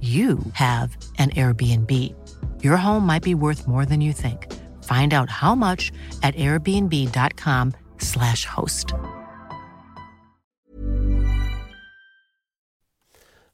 you have an Airbnb. Your home might be worth more than you think. Find out how much at airbnb.com/slash host.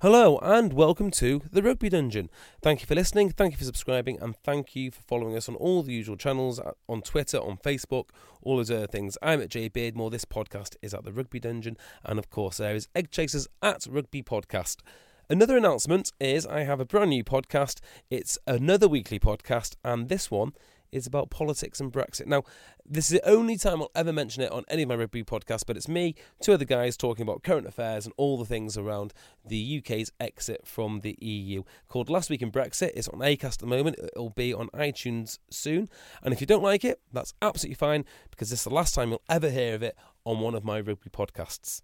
Hello and welcome to the Rugby Dungeon. Thank you for listening, thank you for subscribing, and thank you for following us on all the usual channels uh, on Twitter, on Facebook, all those other things. I'm at Jay Beardmore. This podcast is at the Rugby Dungeon, and of course, there is Egg Chasers at Rugby Podcast. Another announcement is I have a brand new podcast. It's another weekly podcast, and this one is about politics and Brexit. Now, this is the only time I'll ever mention it on any of my rugby podcasts, but it's me, two other guys talking about current affairs and all the things around the UK's exit from the EU. Called Last Week in Brexit. It's on ACAST at the moment. It'll be on iTunes soon. And if you don't like it, that's absolutely fine because this is the last time you'll ever hear of it on one of my rugby podcasts.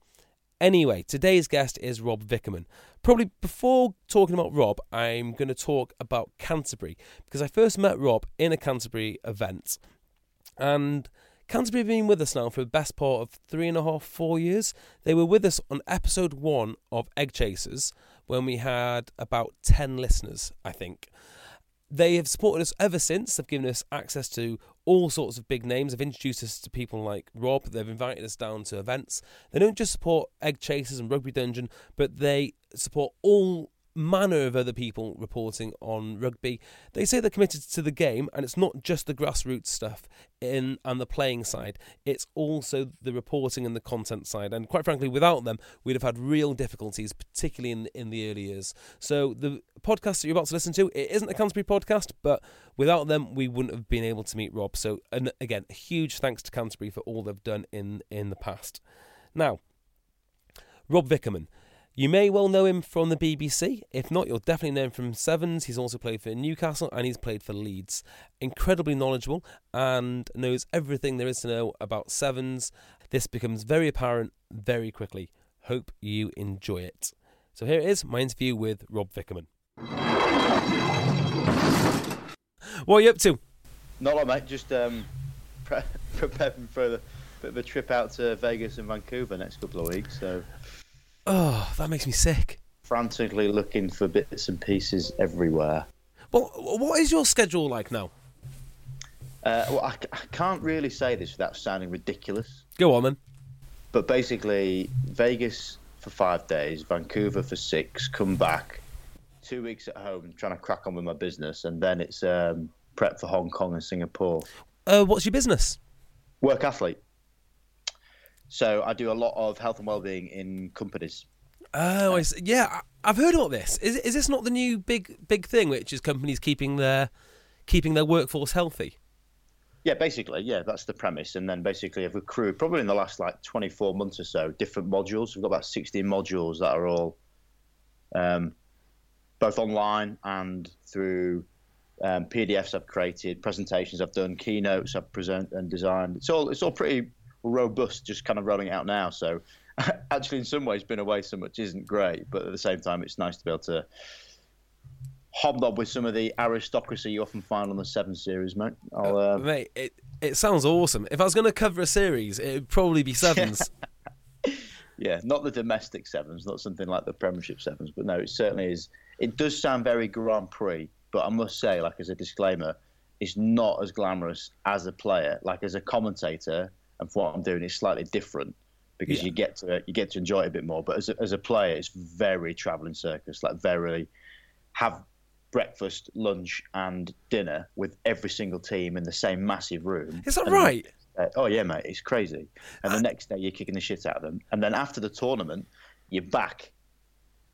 Anyway, today's guest is Rob Vickerman. Probably before talking about Rob, I'm going to talk about Canterbury because I first met Rob in a Canterbury event. And Canterbury have been with us now for the best part of three and a half, four years. They were with us on episode one of Egg Chasers when we had about 10 listeners, I think. They have supported us ever since. They've given us access to all sorts of big names. They've introduced us to people like Rob. They've invited us down to events. They don't just support Egg Chasers and Rugby Dungeon, but they support all manner of other people reporting on rugby. They say they're committed to the game, and it's not just the grassroots stuff in and the playing side. It's also the reporting and the content side. And quite frankly, without them, we'd have had real difficulties, particularly in in the early years. So the podcast that you're about to listen to, it isn't a Canterbury podcast, but without them, we wouldn't have been able to meet Rob. So, and again, huge thanks to Canterbury for all they've done in in the past. Now, Rob Vickerman. You may well know him from the BBC. If not, you'll definitely know him from Sevens. He's also played for Newcastle and he's played for Leeds. Incredibly knowledgeable and knows everything there is to know about Sevens. This becomes very apparent very quickly. Hope you enjoy it. So here it is, my interview with Rob Vickerman. What are you up to? Not a lot, mate. Just um, pre- preparing for a bit of a trip out to Vegas and Vancouver next couple of weeks. So Oh, that makes me sick. frantically looking for bits and pieces everywhere. Well, what is your schedule like now? Uh, well, I, I can't really say this without sounding ridiculous, Go on, then. but basically, Vegas for five days, Vancouver for six, come back, two weeks at home, trying to crack on with my business, and then it's um, prep for Hong Kong and Singapore. Uh, what's your business? Work athlete. So I do a lot of health and well-being in companies. Oh, I see. yeah, I've heard about this. Is is this not the new big big thing, which is companies keeping their keeping their workforce healthy? Yeah, basically, yeah, that's the premise. And then basically, I've accrued probably in the last like 24 months or so different modules. We've got about 16 modules that are all um, both online and through um, PDFs I've created, presentations I've done, keynotes I've present and designed. It's all it's all pretty robust, just kind of rolling out now. So actually, in some ways, been away so much isn't great, but at the same time, it's nice to be able to hobnob with some of the aristocracy you often find on the Seven Series, mate. I'll, uh, Mate, it it sounds awesome. If I was going to cover a series, it would probably be sevens. Yeah, not the domestic sevens, not something like the Premiership sevens, but no, it certainly is. It does sound very Grand Prix, but I must say, like as a disclaimer, it's not as glamorous as a player. Like as a commentator, and for what I'm doing, is slightly different because Yeah. you get to you get to enjoy it a bit more. But as a, as a player, it's very travelling circus, like very. have breakfast, lunch, and dinner with every single team in the same massive room. Is that And- right? Uh, oh yeah, mate, it's crazy. And the next day you're kicking the shit out of them, and then after the tournament, you're back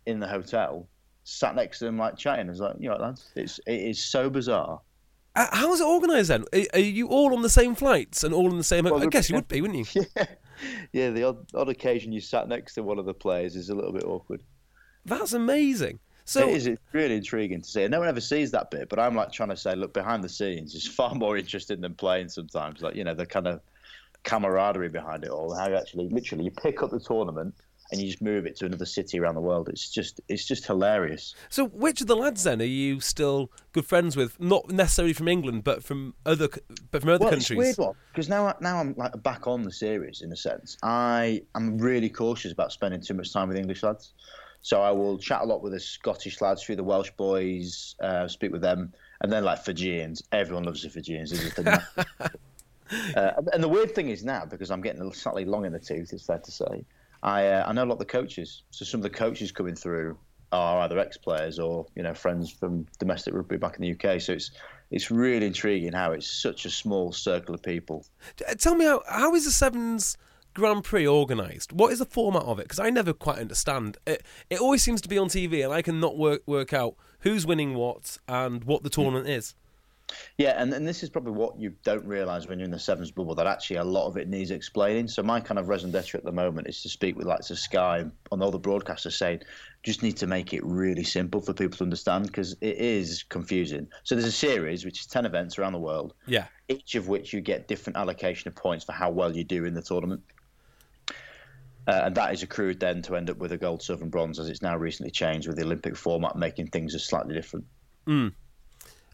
in the hotel, sat next to them like chatting. It's like, you know, lads, it's it is so bizarre. How is it organised then? Are, are you all on the same flights and all in the same? Well, I guess you would be, wouldn't you? Yeah, yeah. The odd, odd occasion you sat next to one of the players is a little bit awkward. That's amazing. So it is. It's really intriguing to see. And no one ever sees that bit, but I'm like trying to say, look, behind the scenes is far more interesting than playing sometimes. Like, you know, the kind of camaraderie behind it all. How you actually, literally, you pick up the tournament and you just move it to another city around the world. It's just, it's just hilarious. So, which of the lads then are you still good friends with? Not necessarily from England, but from other, but from other well, countries. it's a weird one because now, now I'm like back on the series in a sense. I am really cautious about spending too much time with English lads. So I will chat a lot with the Scottish lads, through the Welsh boys, uh, speak with them, and then like Fijians. Everyone loves the Fijians. Uh, and- and the weird thing is now because I'm getting a little slightly long in the tooth. It's fair to say. I uh, I know a lot of the coaches. So some of the coaches coming through are either ex-players or you know friends from domestic rugby back in the UK. So it's it's really intriguing how it's such a small circle of people. Tell me how how is the Sevens Grand Prix organised? What is the format of it? Because I never quite understand. It it always seems to be on TV, and I cannot work work out who's winning what and what the tournament is. Yeah, and, and this is probably what you don't realise when you're in the sevens bubble that actually a lot of it needs explaining. So my kind of raison d'etre at the moment is to speak with like of Sky and all the broadcasters saying just need to make it really simple for people to understand because it is confusing. So there's a series which is ten events around the world, Yeah. each of which you get different allocation of points for how well you do in the tournament. Uh, and that is accrued then to end up with a gold, silver, and bronze, as it's now recently changed with the Olympic format, making things slightly different.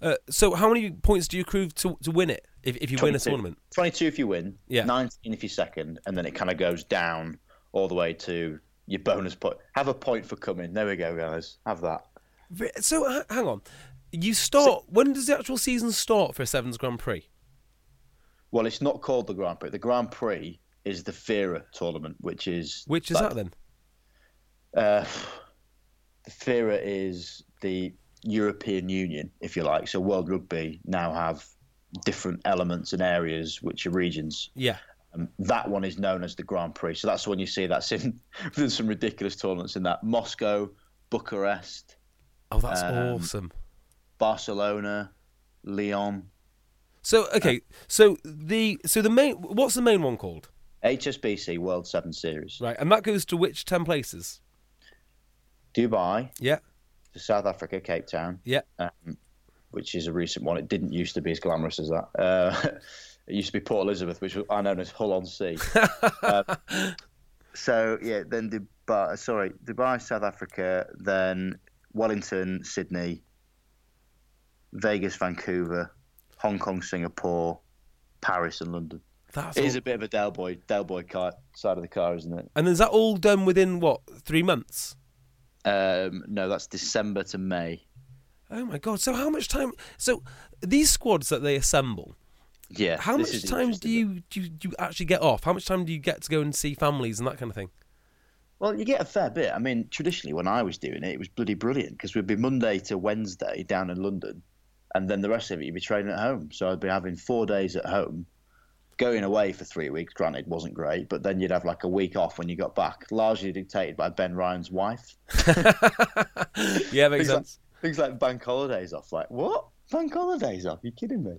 Uh, so, how many points do you accrue to to win it if, if you win a tournament? 22 if you win, Yeah. 19 if you're second, and then it kind of goes down all the way to your bonus point. Have a point for coming. There we go, guys. Have that. So, h- hang on. You start. when does the actual season start for a Sevens Grand Prix? Well, it's not called the Grand Prix. The Grand Prix is the FIRA tournament, which is. Which is like, that then? Uh, the FIRA is the European Union, if you like. So World Rugby now have different elements and areas which are regions. Yeah. Um, that one is known as the Grand Prix. So that's the one you see. That's in. There's some ridiculous tournaments in that. Moscow, Bucharest, Oh, that's Um, awesome. Barcelona, Lyon, So, okay. So the so the main what's the main one called? HSBC World Seven Series, Right, and that goes to which ten places? Dubai, Yeah. To South Africa, Cape Town, Yeah. um, which is a recent one. It didn't used to be as glamorous as that. Uh, it used to be Port Elizabeth, which I known as Hull on Sea. Um, so yeah, then Dubai, sorry, Dubai, South Africa, then Wellington, Sydney, Vegas, Vancouver, Hong Kong, Singapore, Paris, and London. That's It all- is a bit of a Del Boy, Del Boy car, side of the car, isn't it? and is that all done within what three months? Um, no, that's December to May. Oh my god! So how much time? So these squads that they assemble, Yeah. how much time do you, do you do you actually get off? How much time do you get to go and see families and that kind of thing? Well, you get a fair bit. I mean, traditionally, when I was doing it, it was bloody brilliant because we'd be Monday to Wednesday down in London, and then the rest of it you'd be training at home. So I'd be having four days at home, going away for three weeks. Granted, wasn't great, but then you'd have like a week off when you got back, largely dictated by Ben Ryan's wife. yeah, makes Things like, sense. things like bank holidays off. Like what? Bank holidays off? You kidding me?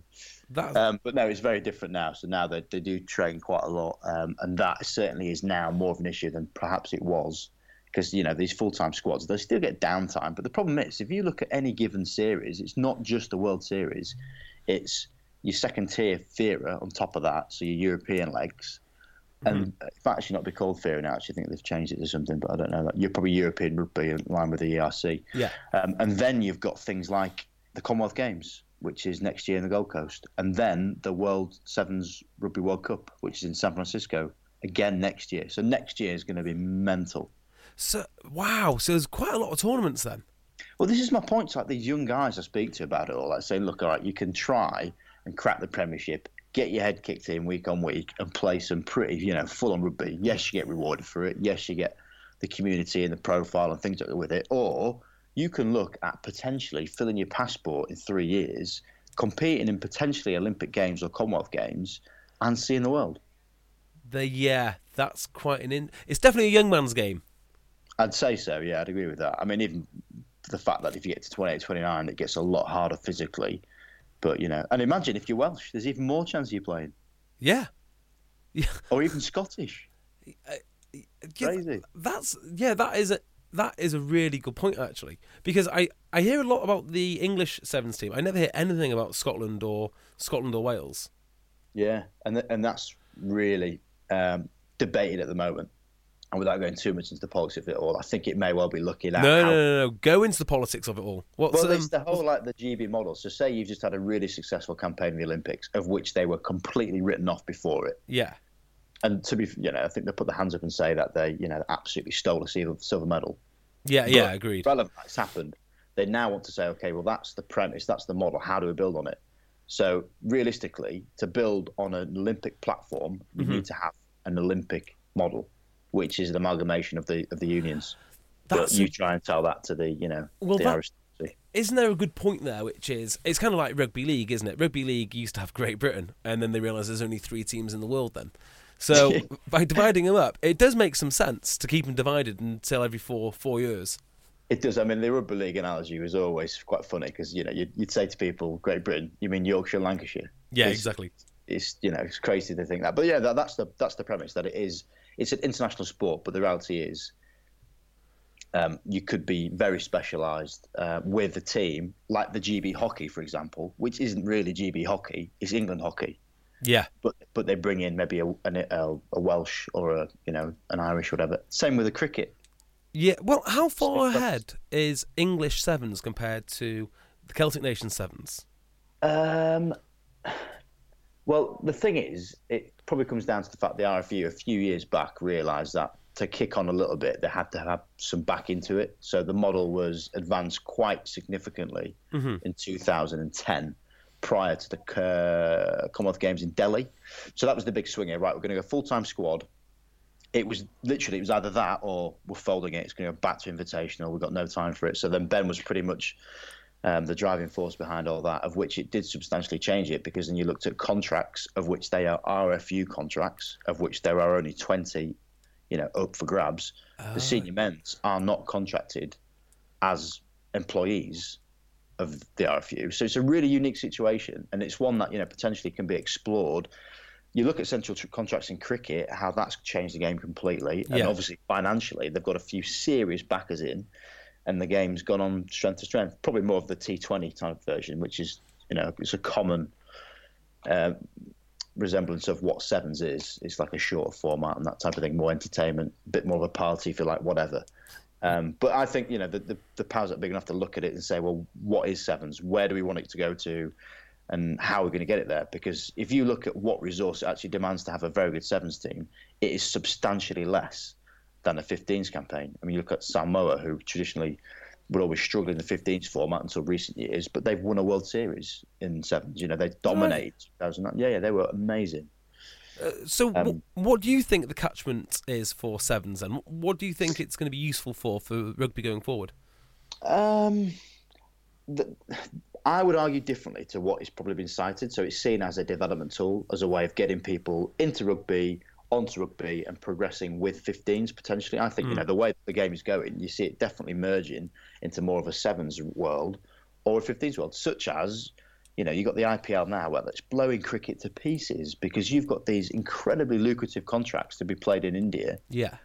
That's Um, but no, it's very different now. So now they, they do train quite a lot, um, and that certainly is now more of an issue than perhaps it was. Because you know these full-time squads, they still get downtime. But the problem is, if you look at any given series, it's not just the World Series; it's your second-tier FIRA on top of that, so your European legs. And it might actually not be called FIRA now. Actually, think they've changed it to something, but I don't know. You're probably European rugby in line with the ERC. yeah. Um, and then you've got things like the Commonwealth Games, which is next year in the Gold Coast, and then the World Sevens Rugby World Cup, which is in San Francisco again next year. So next year is going to be mental. So wow. So there's quite a lot of tournaments then. Well, this is my point to like these young guys I speak to about it all. Like saying, look, all right, you can try and crack the Premiership, get your head kicked in week on week, and play some pretty, you know, full on rugby. Yes, you get rewarded for it. Yes, you get the community and the profile and things like that with it. Or you can look at potentially filling your passport in three years, competing in potentially Olympic Games or Commonwealth Games, and seeing the world. The yeah, that's quite an in. It's definitely a young man's game. I'd say so. Yeah, I'd agree with that. I mean, even the fact that if you get to 28, 29, it gets a lot harder physically. But you know, and imagine if you're Welsh, there's even more chance of you playing, Yeah, yeah, or even Scottish. yeah, Crazy. That's yeah, that is a that is a really good point actually because I I hear a lot about the English sevens team. I never hear anything about Scotland or Scotland or Wales. Yeah, and th- and that's really um, debated at the moment. And without going too much into the politics of it all, I think it may well be looking at No, how no, no, no. Go into the politics of it all. What's Well, um, it's the whole like the GB model. So, say you've just had a really successful campaign in the Olympics, of which they were completely written off before it. yeah, And to be, you know, I think they put their hands up and say that they, you know, absolutely stole a silver, silver medal. yeah, yeah. But Agreed. Relevant, it's happened. They now want to say, okay, well, that's the premise, that's the model. How do we build on it? So, realistically, to build on an Olympic platform, you Mm-hmm. need to have an Olympic model, which is an amalgamation of the of the unions. But That's you try and tell that to the, you know, Well, the that- aristocracy. Isn't there a good point there, which is it's kind of like rugby league, isn't it? Rugby league used to have Great Britain, and then they realised there's only three teams in the world. Then, so by dividing them up, it does make some sense to keep them divided until every four four years. It does. I mean, the rugby league analogy was always quite funny because you know you'd, you'd say to people, "Great Britain," you mean Yorkshire, Lancashire? Yeah, It's- exactly. It's you know it's crazy to think that, but yeah, that, that's the that's the premise that it is. It's an international sport, but the reality is, um, you could be very specialised uh, with a team like the GB hockey, for example, which isn't really GB hockey; it's England hockey. Yeah, But but they bring in maybe a, a, a Welsh or a you know an Irish, whatever. Same with the cricket. yeah. Well, how far ahead is English sevens compared to the Celtic Nation sevens? Um, well, the thing is, it probably comes down to the fact the RFU a few years back realised that to kick on a little bit, they had to have some back into it. So the model was advanced quite significantly in 2010, prior to the uh, Commonwealth Games in Delhi. So that was the big swinger. Right, we're going to go full time squad. It was literally it was either that or we're folding it. It's going to go back to invitational. We've got no time for it. So then Ben was pretty much um, the driving force behind all that, of which it did substantially change it because then you looked at contracts, of which they are RFU contracts, of which there are only 20, you know, up for grabs. The senior men's are not contracted as employees of the RFU. So it's a really unique situation, and it's one that you know potentially can be explored. You look at central tr- contracts in cricket, how that's changed the game completely, and Yeah. obviously financially, they've got a few serious backers in, and the game's gone on strength to strength. Probably more of the T20 type version, which is you know it's a common uh, resemblance of what sevens is. It's like a shorter format and that type of thing, more entertainment, a bit more of a party, if you like, whatever. Um, but I think you know the, the the powers that big enough to look at it and say, well, what is sevens? Where do we want it to go to, and how are we going to get it there? Because if you look at what resource it actually demands to have a very good sevens team, it is substantially less than a 15s campaign. I mean, you look at Samoa, who traditionally would always struggle in the 15s format until recent years, but they've won a World Series in sevens. You know, they dominated. 2009. Yeah, yeah, they were amazing. So, wh- Um, what do you think the catchment is for sevens, and what do you think it's going to be useful for for rugby going forward? Um, the, I would argue differently to what is probably been cited. So it's seen as a development tool, as a way of getting people into rugby, onto rugby, and progressing with 15s potentially. I think you hmm. know the way the game is going, you see it definitely merging into more of a sevens world or a 15s world, such as. You know, you've got the IPL now where it's blowing cricket to pieces because you've got these incredibly lucrative contracts to be played in India Yeah,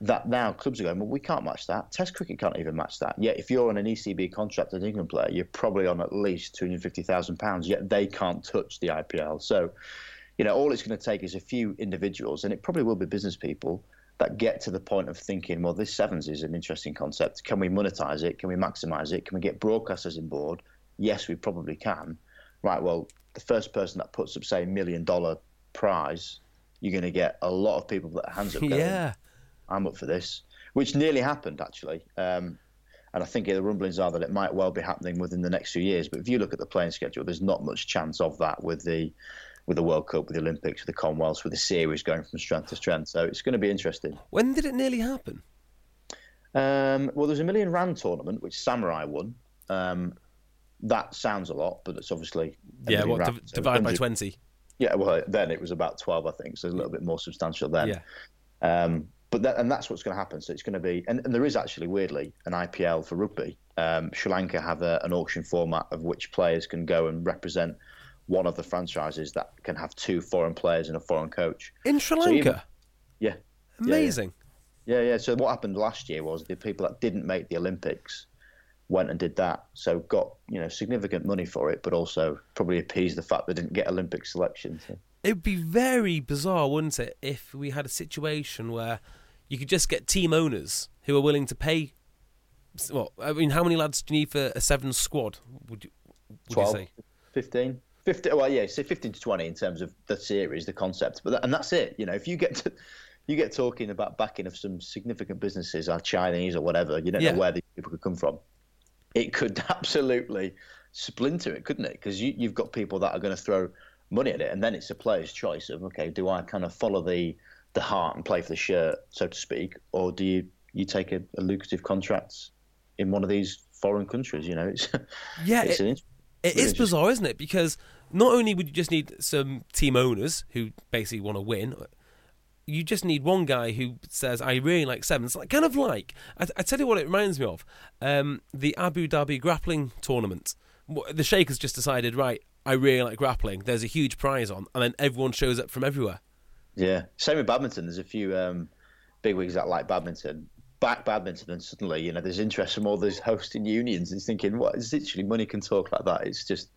that now clubs are going, well, we can't match that. Test cricket can't even match that. Yet if you're on an ECB contract as an England player, you're probably on at least £250,000, yet they can't touch the IPL. So, you know, all it's going to take is a few individuals, and it probably will be business people that get to the point of thinking, well, this sevens is an interesting concept. Can we monetize it? Can we maximize it? Can we get broadcasters on board? Yes, we probably can. Right, well, the first person that puts up, say, a million dollar prize, you're going to get a lot of people that hands up going, yeah. I'm up for this, which nearly happened actually. Um, and I think the rumblings are that it might well be happening within the next few years. But if you look at the playing schedule, there's not much chance of that with the with the World Cup, with the Olympics, with the Commonwealths, with the series going from strength to strength. So it's going to be interesting. When did it nearly happen? Um, well, there's a million rand tournament which Samurai won. Um, that sounds a lot, but it's obviously Yeah, what rand, div- so divide by twenty? Yeah, well, then it was about twelve, I think, so it's a little bit more substantial then. Yeah. Um, but that, and that's what's going to happen. So it's going to be, and, and there is actually weirdly an IPL for rugby. Um, Sri Lanka have a, an auction format of which players can go and represent one of the franchises that can have two foreign players and a foreign coach. In Sri So Lanka, even- Yeah, amazing. yeah, yeah. So what happened last year was the people that didn't make the Olympics went and did that. So got you know significant money for it, but also probably appeased the fact they didn't get Olympic selection. So. It'd be very bizarre, wouldn't it, if we had a situation where you could just get team owners who are willing to pay. Well, I mean, how many lads do you need for a seven squad? Would you, would 12, you say? 15 15 well yeah say 15 to 20 in terms of the series the concept. But that, and that's it. You know if you get to you get talking about backing of some significant businesses are chinese or whatever you don't Yeah. know where these people could come from. It could absolutely splinter it couldn't it? Because you, you've got people that are going to throw money at it and then it's a player's choice of okay do i kind of follow the the heart and play for the shirt so to speak or do you you take a, a lucrative contract in one of these foreign countries? You know it's Yeah, it's it- It is bizarre, isn't it? Because not only would you just need some team owners who basically want to win, you just need one guy who says, "I really like sevens." Like kind of like I, I tell you what, it reminds me of um, the Abu Dhabi grappling tournament. The Sheikh has just decided, right? I really like grappling. There's a huge prize on, and then everyone shows up from everywhere. Yeah, same with badminton. There's a few um, big wigs that like badminton. Back badminton, and suddenly, you know, there's interest from all those hosting unions. It's thinking, what is literally money can talk like that? It's just,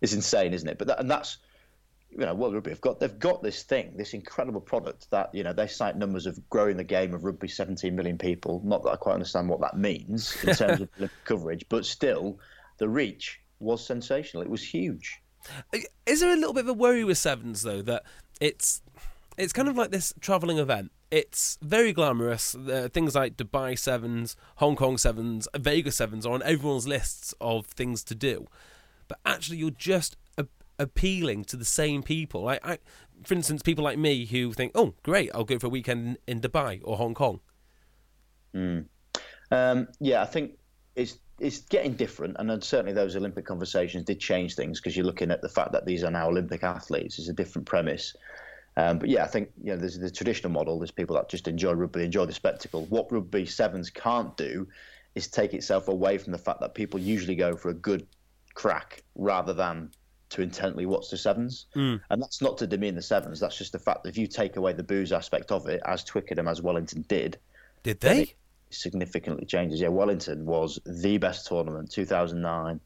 it's insane, isn't it? But that, and that's, you know, what rugby have got. They've got this thing, this incredible product that you know they cite numbers of growing the game of rugby, 17 million people. Not that I quite understand what that means in terms of coverage, but still, the reach was sensational. It was huge. Is there a little bit of a worry with sevens though that it's it's kind of like this traveling event. It's very glamorous. Uh, things like Dubai sevens, Hong Kong sevens, Vegas sevens are on everyone's lists of things to do, but actually you're just a- appealing to the same people. I, I, for instance, people like me who think, "Oh, great, I'll go for a weekend in Dubai or Hong Kong." Um, yeah, I think it's it's getting different, and certainly those Olympic conversations did change things because you're looking at the fact that these are now Olympic athletes. It's a different premise. Um, but yeah, I think you know there's the traditional model. There's people that just enjoy rugby, enjoy the spectacle. What rugby sevens can't do is take itself away from the fact that people usually go for a good crack rather than to intently watch the sevens. And that's not to demean the sevens. That's just the fact that if you take away the booze aspect of it, as Twickenham, as Wellington did, Did they? significantly changes. Yeah, Wellington was the best tournament, 2009,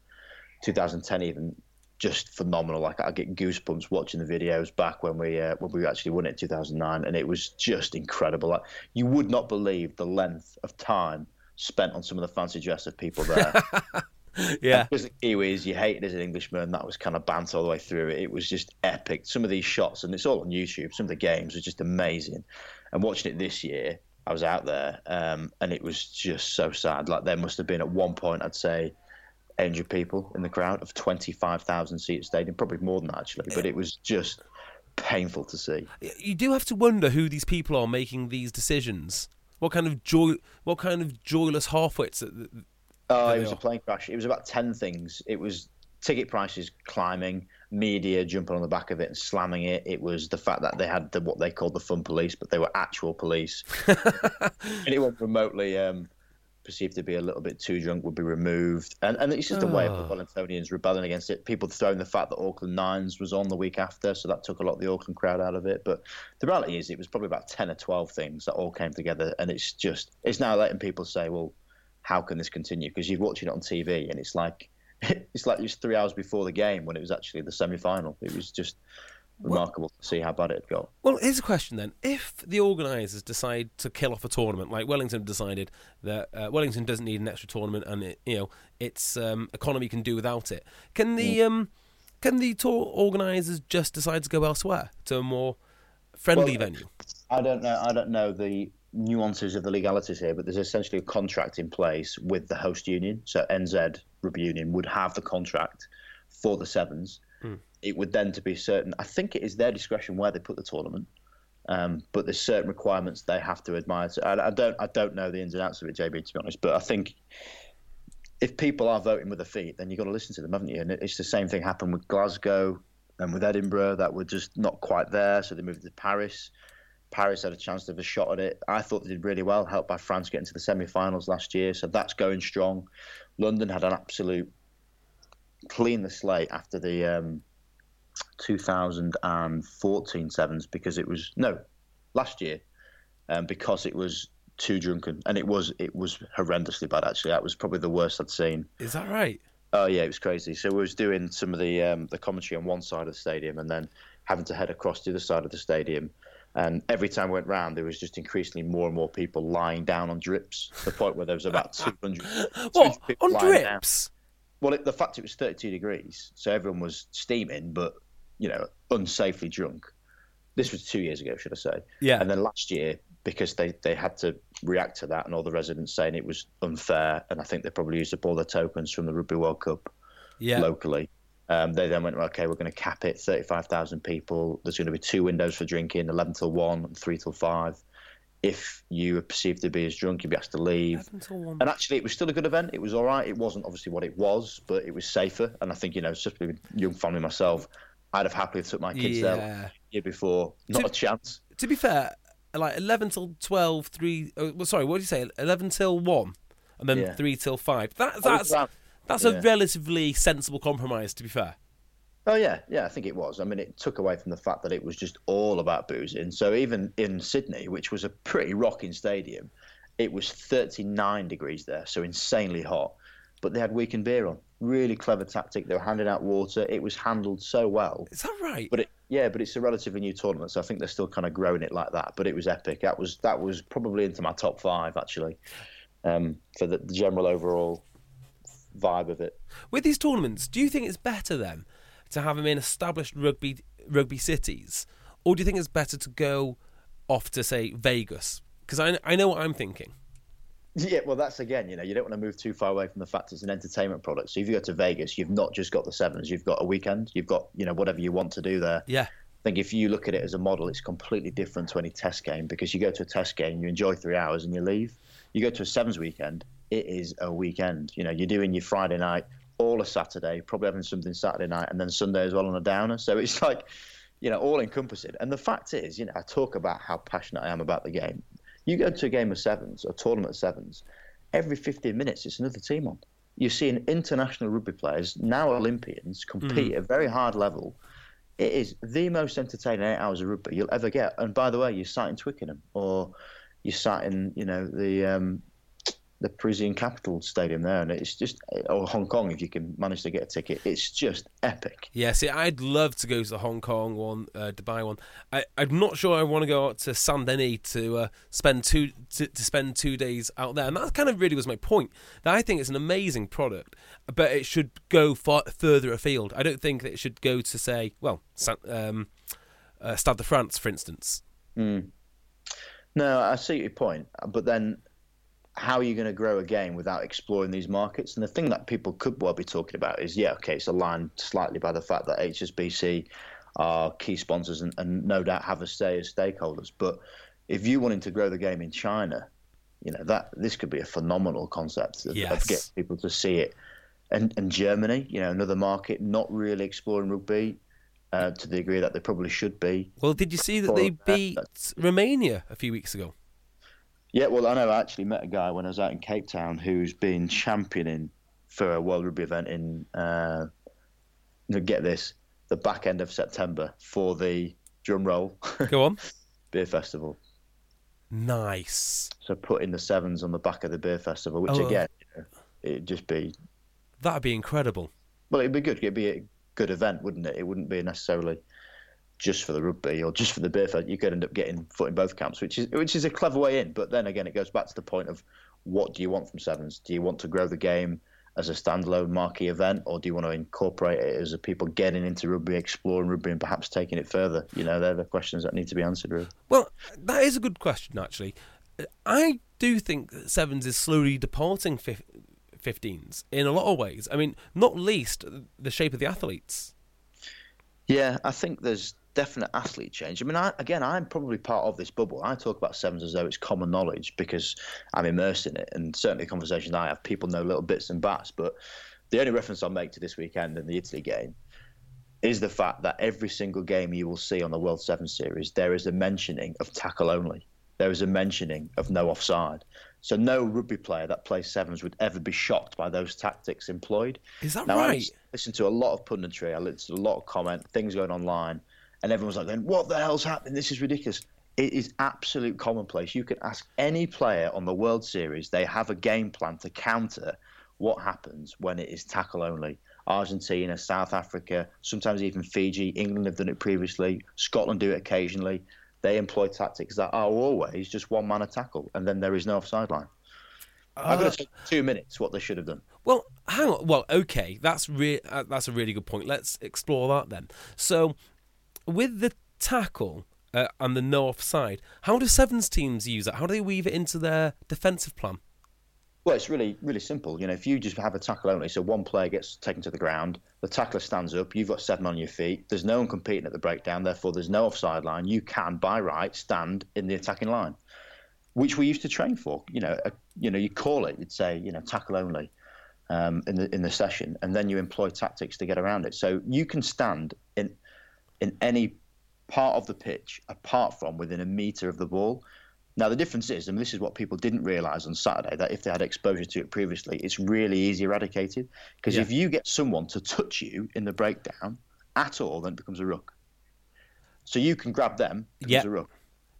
2010 even, just phenomenal. Like I get goosebumps watching the videos back when we uh, when we actually won it in 2009, and it was just incredible. Like you would not believe the length of time spent on some of the fancy dress of people there. Yeah. Because the Kiwis, you hated as an Englishman. That was kind of banned all the way through it. It was just epic. Some of these shots, and it's all on YouTube. Some of the games are just amazing. And watching it this year, I was out there, um, and it was just so sad. Like there must have been at one point, I'd say, 800 people in the crowd of 25,000 seat stadium, probably more than that actually. But it was just painful to see. you do have to wonder who these people are making these decisions. What kind of joy? What kind of joyless halfwits? Oh, it was a plane crash. It was about ten things. It was ticket prices climbing, media jumping on the back of it and slamming it. It was the fact that they had the, what they called the fun police, but they were actual police. Anyone remotely um, perceived to be a little bit too drunk would be removed, and and it's just a way of the Oh. Wellingtonians rebelling against it. People throwing the fact that Auckland Nines was on the week after, so that took a lot of the Auckland crowd out of it. But the reality is, it was probably about ten or twelve things that all came together, and it's just it's now letting people say, well how can this continue? Because you're watching it on TV and it's like it's like it was three hours before the game when it was actually the semi-final. It was just remarkable to see how bad it had got. Well, here's a question then: If the organisers decide to kill off a tournament, like Wellington decided that uh, Wellington doesn't need an extra tournament, and it, you know its um, economy can do without it, can the um, can the tour organisers just decide to go elsewhere to a more friendly Well, venue? I don't know. I don't know the nuances of the legalities here, but there's essentially a contract in place with the host union. So NZ Rugby Union would have the contract for the sevens. It would then to be certain. I think it is their discretion where they put the tournament. Um, but there's certain requirements they have to admire. So I, I, don't I don't know the ins and outs of it, JB, to be honest. But I think if people are voting with their feet, then you've got to listen to them, haven't you? And it's the same thing happened with Glasgow and with Edinburgh that were just not quite there, so they moved to Paris. Paris had a chance to have a shot at it. I thought they did really well, helped by France getting to the semi-finals last year, so that's going strong. London had an absolute clean the slate after the um, 2014 sevens because it was no last year um, because it was too drunken. And it was it was horrendously bad actually. That was probably the worst I'd seen. Is that right? Oh yeah it was crazy. So we was doing some of the um, the commentary on one side of the stadium and then having to head across to the other side of the stadium and every time we went round, there was just increasingly more and more people lying down on drips to the point where there was about 200. what? On drips? Down. Well, it, the fact it was 32 degrees, so everyone was steaming, but, you know, unsafely drunk. This was two years ago, should I say. Yeah. And then last year, because they, they had to react to that and all the residents saying it was unfair, and I think they probably used up all their tokens from the Rugby World Cup yeah. locally. Um, they then went, okay, we're going to cap it 35,000 people. There's going to be two windows for drinking 11 till 1 and 3 till 5. If you are perceived to be as drunk, you'd be asked to leave. And actually, it was still a good event. It was all right. It wasn't obviously what it was, but it was safer. And I think, you know, especially with young family myself, I'd have happily took my kids yeah. there year before. Not to, a chance. To be fair, like 11 till 12, 3. Oh, well, sorry, what did you say? 11 till 1 and then yeah. 3 till 5. That, that's. That's yeah. a relatively sensible compromise, to be fair. Oh yeah, yeah, I think it was. I mean, it took away from the fact that it was just all about boozing. So even in Sydney, which was a pretty rocking stadium, it was 39 degrees there, so insanely hot. But they had weekend beer on. Really clever tactic. They were handing out water. It was handled so well. Is that right? But it, yeah, but it's a relatively new tournament, so I think they're still kind of growing it like that. But it was epic. That was that was probably into my top five actually um, for the, the general overall vibe of it. With these tournaments, do you think it's better then to have them in established rugby rugby cities, or do you think it's better to go off to say Vegas? Because I I know what I'm thinking. Yeah, well, that's again, you know, you don't want to move too far away from the fact it's an entertainment product. So if you go to Vegas, you've not just got the sevens, you've got a weekend, you've got, you know, whatever you want to do there. Yeah. I think if you look at it as a model, it's completely different to any test game because you go to a test game, you enjoy three hours and you leave. You go to a sevens weekend, it is a weekend. You know, you're doing your Friday night, all a Saturday, probably having something Saturday night, and then Sunday as well on a downer. So it's like, you know, all encompassing. And the fact is, you know, I talk about how passionate I am about the game. You go to a game of sevens, a tournament of sevens, every 15 minutes, it's another team on. You're seeing international rugby players, now Olympians, compete mm. at a very hard level. It is the most entertaining eight hours of rugby you'll ever get. And by the way, you're sat in Twickenham or you're sat in, you know, the um, the Parisian capital stadium there, and it's just or Hong Kong if you can manage to get a ticket. It's just epic. Yeah, see, I'd love to go to the Hong Kong one, uh, Dubai one. I, am not sure I want to go out to Saint Denis to uh, spend two to, to, spend two days out there, and that kind of really was my point. That I think it's an amazing product, but it should go far further afield. I don't think that it should go to say, well, um, uh, Stade de France, for instance. Mm. No, I see your point, but then how are you going to grow a game without exploring these markets? And the thing that people could well be talking about is, yeah, okay, it's aligned slightly by the fact that HSBC are key sponsors and, and no doubt have a say as stakeholders. But if you wanted to grow the game in China, you know that this could be a phenomenal concept of, yes. of getting people to see it. And, and Germany, you know, another market not really exploring rugby uh, to the degree that they probably should be. Well, did you see that they beat Romania a few weeks ago? Yeah, well, I know I actually met a guy when I was out in Cape Town who's been championing for a World Rugby event in, uh, get this, the back end of September for the drum roll. Go on. beer festival. Nice. So putting the sevens on the back of the beer festival, which oh, again, you know, it'd just be. That'd be incredible. Well, it'd be good. It'd be a good event, wouldn't it? It wouldn't be necessarily just for the rugby or just for the beer fest, you could end up getting foot in both camps, which is which is a clever way in. But then again, it goes back to the point of what do you want from sevens? Do you want to grow the game as a standalone marquee event, or do you want to incorporate it as a people getting into rugby, exploring rugby, and perhaps taking it further? You know, they're the questions that need to be answered. Really. Well, that is a good question, actually. I do think that sevens is slowly departing 15s in a lot of ways. I mean, not least the shape of the athletes. Yeah, I think there's definite athlete change. I mean, I, again, I'm probably part of this bubble. I talk about sevens as though it's common knowledge because I'm immersed in it, and certainly conversations I have, people know little bits and bats. But the only reference I'll make to this weekend and the Italy game is the fact that every single game you will see on the World Seven Series, there is a mentioning of tackle only. There is a mentioning of no offside. So no rugby player that plays sevens would ever be shocked by those tactics employed. Is that now, right? I listen to a lot of punditry. I listen to a lot of comment, things going online, and everyone's like, "Then what the hell's happening? This is ridiculous." It is absolute commonplace. You can ask any player on the World Series; they have a game plan to counter what happens when it is tackle only. Argentina, South Africa, sometimes even Fiji, England have done it previously. Scotland do it occasionally. They employ tactics that are always just one man a tackle, and then there is no offside line. I'm going to take two minutes what they should have done. Well, hang on. Well, okay, that's re- uh, that's a really good point. Let's explore that then. So, with the tackle uh, and the no offside, how do sevens teams use it? How do they weave it into their defensive plan? Well, it's really, really simple. You know, if you just have a tackle only, so one player gets taken to the ground, the tackler stands up, you've got seven on your feet, there's no one competing at the breakdown, therefore there's no offside line. You can, by right, stand in the attacking line, which we used to train for. You know, a, you know, you call it, you'd say, you know, tackle only um, in the in the session, and then you employ tactics to get around it. So you can stand in in any part of the pitch apart from within a meter of the ball. Now, the difference is, and this is what people didn't realise on Saturday, that if they had exposure to it previously, it's really easy eradicated. Because Yeah. if you get someone to touch you in the breakdown at all, then it becomes a ruck. So you can grab them, it becomes Yeah. a ruck.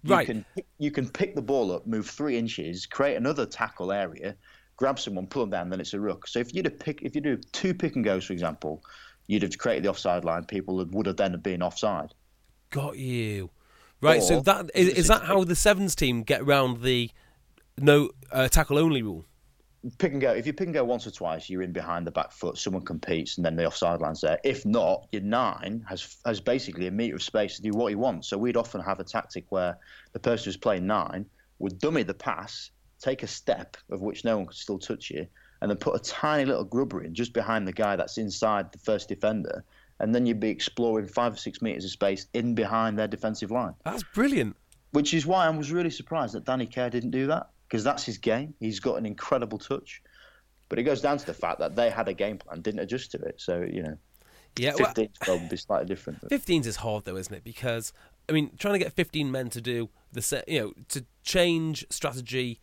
You Right. Can, you can pick the ball up, move three inches, create another tackle area, grab someone, pull them down, then it's a ruck. So if you do pick, if you do two pick and goes, for example, you'd have created the offside line. People would- have then been offside. Got you. Right. so that is, is that how the sevens team get around the no uh, tackle only rule? pick and go. If you pick and go once or twice, you're in behind the back foot. Someone competes, and then the offside line's there. If not, your nine has has basically a meter of space to do what he wants. So we'd often have a tactic where the person who's playing nine would dummy the pass, take a step of which no one could still touch you, and then put a tiny little grubber in just behind the guy that's inside the first defender, and then you'd be exploring five or six meters of space in behind their defensive line That's brilliant. which is why I was really surprised that Danny Care didn't do that because that's his game. He's got an incredible touch, but it goes down to the fact that they had a game plan, didn't adjust to it. So you know, Yeah. Well, 15 would be slightly different. But 15s is hard though, isn't it? Because I mean, trying to get 15 men to do the set, you know, to change strategy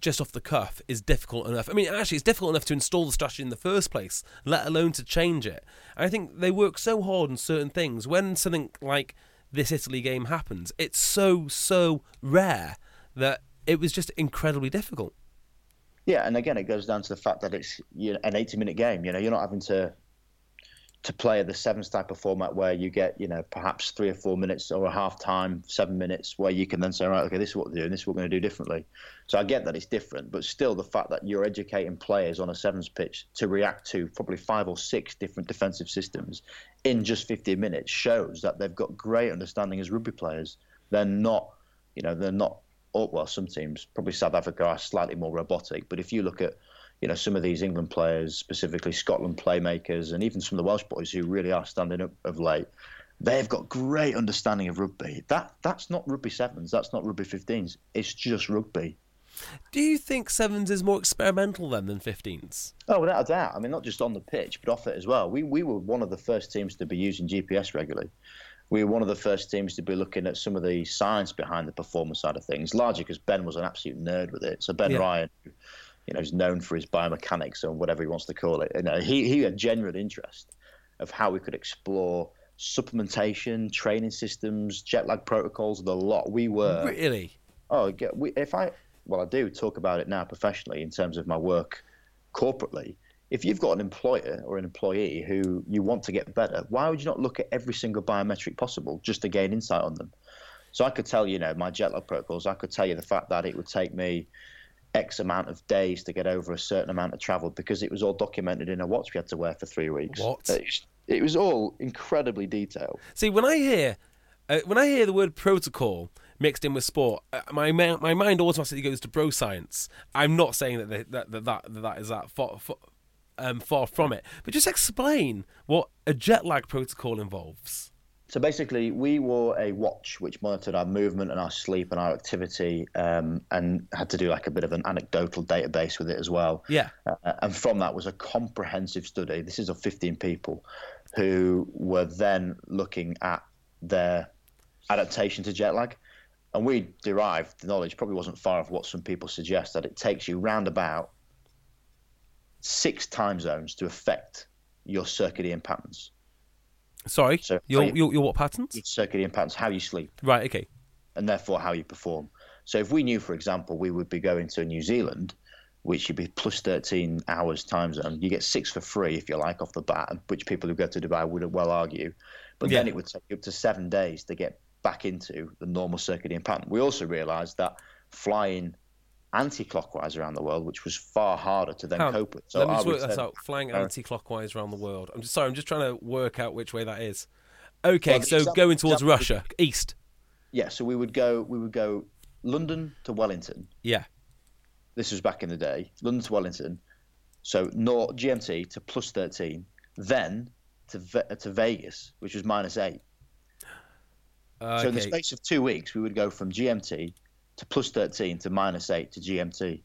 just off the cuff is difficult enough. I mean, actually, it's difficult enough to install the strategy in the first place, let alone to change it. And I think they work so hard on certain things. When something like this Italy game happens, it's so so rare that it was just incredibly difficult. yeah, and again, it goes down to the fact that it's an 80-minute game. You know, you're not having to to play at the sevens type of format where you get you know perhaps three or four minutes or a half time, seven minutes, where you can then say, right, okay, this is what we're doing, this is what we're going to do differently. So I get that it's different, but still, the fact that you're educating players on a sevens pitch to react to probably five or six different defensive systems in just 15 minutes shows that they've got great understanding as rugby players. They're not, you know, they're not. Oh, well, some teams, probably South Africa, are slightly more robotic. But if you look at you know, some of these England players, specifically Scotland playmakers, and even some of the Welsh boys who really are standing up of late, they've got great understanding of rugby. That that's not rugby sevens, that's not rugby 15s. It's just rugby. Do you think sevens is more experimental then than 15s? Oh, without a doubt. I mean, not just on the pitch, but off it as well. We we were one of the first teams to be using GPS regularly. We were one of the first teams to be looking at some of the science behind the performance side of things, largely because Ben was an absolute nerd with it. So Ben Yeah. Ryan, you know, is known for his biomechanics or whatever he wants to call it. You know, he he had genuine interest of how we could explore supplementation, training systems, jet lag protocols, the lot. We were Really? Oh, we, if I, well, I do talk about it now professionally in terms of my work corporately. If you've got an employer or an employee who you want to get better, why would you not look at every single biometric possible just to gain insight on them? So I could tell you, you know, my jet lag protocols. I could tell you the fact that it would take me X amount of days to get over a certain amount of travel because it was all documented in a watch we had to wear for three weeks. What? It, was all incredibly detailed. See, when I hear uh, when I hear the word protocol mixed in with sport, uh, my ma- my mind automatically goes to bro science. I'm not saying that they, that, that that that is that far, far, um, far from it, but just explain what a jet lag protocol involves. So basically, we wore a watch which monitored our movement and our sleep and our activity, um, and had to do like a bit of an anecdotal database with it as well. Yeah. Uh, and from that was a comprehensive study. This is of 15 people who were then looking at their adaptation to jet lag. And we derived the knowledge, probably wasn't far off what some people suggest, that it takes you round about six time zones to affect your circadian patterns. Sorry, So- your, you- your your what patterns? Your circadian patterns, how you sleep, Right. Okay. and therefore how you perform. So if we knew, for example, we would be going to New Zealand, which would be plus 13 hours time zone, you get six for free if you like off the bat, which people who go to Dubai would well argue. But then it would take up to seven days to get back into the normal circadian pattern. We also realised that flying anti-clockwise around the world, which was far harder to then How- cope with. So Let me just work return- out. Flying uh, anti-clockwise around the world. I'm just sorry. I'm just trying to work out which way that is. Okay, Well, so example- going towards example- Russia, east. Yeah, so we would go we would go London to Wellington. Yeah. This was back in the day. London to Wellington. So North GMT to plus 13, then to Ve- to Vegas, which was minus 8. So in the space of 2 weeks we would go from GMT to plus 13 to minus 8 to GMT.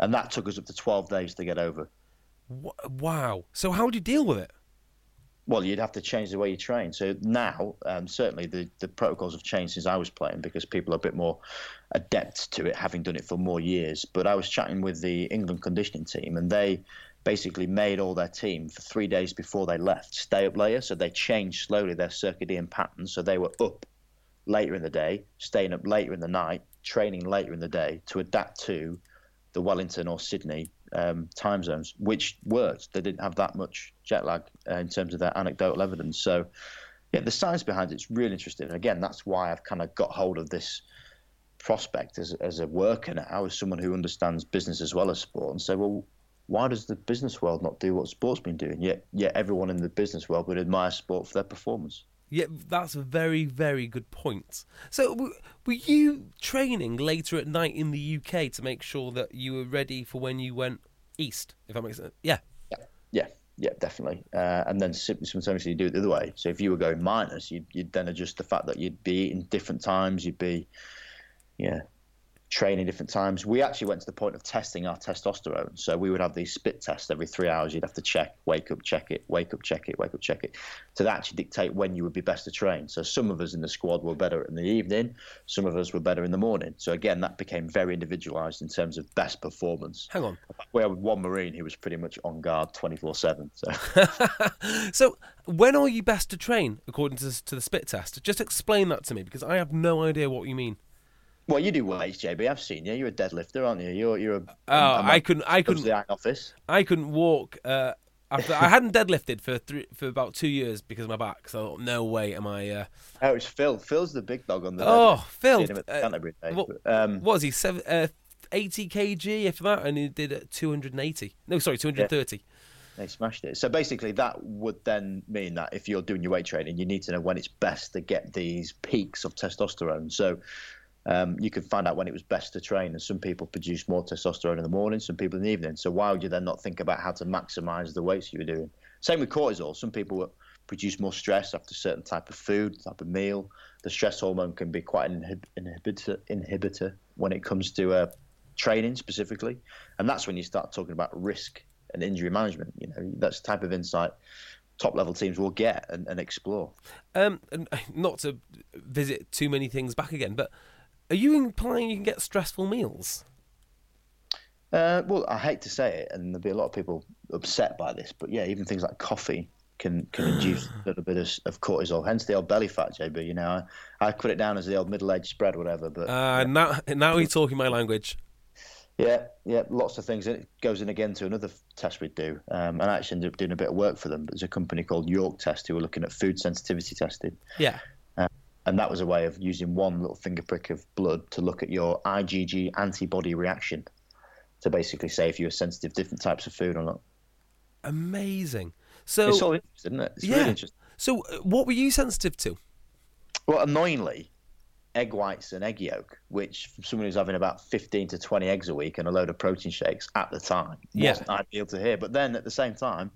And that took us up to 12 days to get over. Wow. So how do you deal with it? Well, you'd have to change the way you train. So now, um, certainly the, the protocols have changed since I was playing because people are a bit more adept to it, having done it for more years. But I was chatting with the England conditioning team, and they basically made all their team for three days before they left stay up later. So they changed slowly their circadian patterns. So they were up later in the day, staying up later in the night, training later in the day to adapt to the Wellington or Sydney um, time zones, which worked. They didn't have that much jet lag uh, in terms of their anecdotal evidence. So, yeah, the science behind it's really interesting. And again, that's why I've kind of got hold of this prospect as, as a worker now, as someone who understands business as well as sport, and say, well, why does the business world not do what sport's been doing? Yet, yet everyone in the business world would admire sport for their performance. Yeah, that's a very, very good point. So, were you training later at night in the UK to make sure that you were ready for when you went east? If that makes sense. Yeah. Yeah, yeah, definitely. Uh, and then sometimes you do it the other way. So if you were going minus, you'd, you'd then adjust the fact that you'd be eating different times, you'd be, yeah, training different times. We actually went to the point of testing our testosterone. So we would have these spit tests every three hours. You'd have to check, wake up, check it, wake up, check it, wake up, check it, to actually dictate when you would be best to train. So some of us in the squad were better in the evening, some of us were better in the morning. So again, that became very individualized in terms of best performance. Hang on. We had one Marine who was pretty much on guard 24 7. So. so, when are you best to train according to, to the spit test? Just explain that to me because I have no idea what you mean. Well, you do weights, JB. I've seen you. You're a deadlifter, aren't you? You're you're a. Oh, I couldn't. I couldn't. the office. I couldn't walk. Uh, after I hadn't deadlifted for three, for about two years because of my back. So no way am I. Uh, Oh, it's Phil. Phil's the big dog on the. oh, Phil. Seen him at the uh, what, um, what was he? Seven, uh, 80 kg if that, and he did it 280. No, sorry, 230. They smashed it. So basically, that would then mean that if you're doing your weight training, you need to know when it's best to get these peaks of testosterone. So um, you can find out when it was best to train. And some people produce more testosterone in the morning, some people in the evening. So why would you then not think about how to maximize the weights you were doing? Same with cortisol. Some people produce more stress after a certain type of food, type of meal. The stress hormone can be quite an inhib- inhibitor, inhibitor when it comes to uh, training specifically. And that's when you start talking about risk and injury management. You know, that's the type of insight top level teams will get and, and explore. Um, and not to visit too many things back again, but are you implying you can get stressful meals? Uh, well, I hate to say it, and there'll be a lot of people upset by this, but yeah, even things like coffee can can induce a little bit of, of cortisol. Hence the old belly fat, JB. You know, I, I put it down as the old middle aged spread, whatever. But Uh, now, now you're talking my language. yeah, yeah, lots of things. It goes in again to another test we do, um, and I actually ended up doing a bit of work for them. There's a company called York Test who were looking at food sensitivity testing. Yeah. And that was a way of using one little finger prick of blood to look at your IgG antibody reaction to basically say if you were sensitive to different types of food or not. Amazing. So, it's all interesting, isn't it? It's yeah. really interesting. so uh, what were you sensitive to? Well, annoyingly, egg whites and egg yolk, which from someone who's having about 15 to 20 eggs a week and a load of protein shakes at the time Yeah. wasn't ideal to hear. But then at the same time,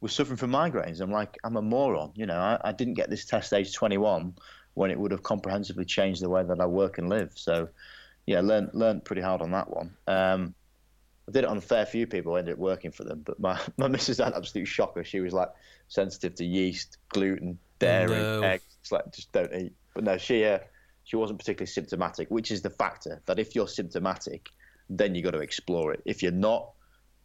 was suffering from migraines. I'm like, I'm a moron. You know, I, I didn't get this test age 21 when it would have comprehensively changed the way that I work and live. So, yeah, learned learned pretty hard on that one. Um, I did it on a fair few people, I ended up working for them. But my, my missus had an absolute shocker. She was like sensitive to yeast, gluten, dairy, No. eggs. It's like, just don't eat. But no, she uh, she wasn't particularly symptomatic, which is the factor that if you're symptomatic, then you got to explore it. If you're not,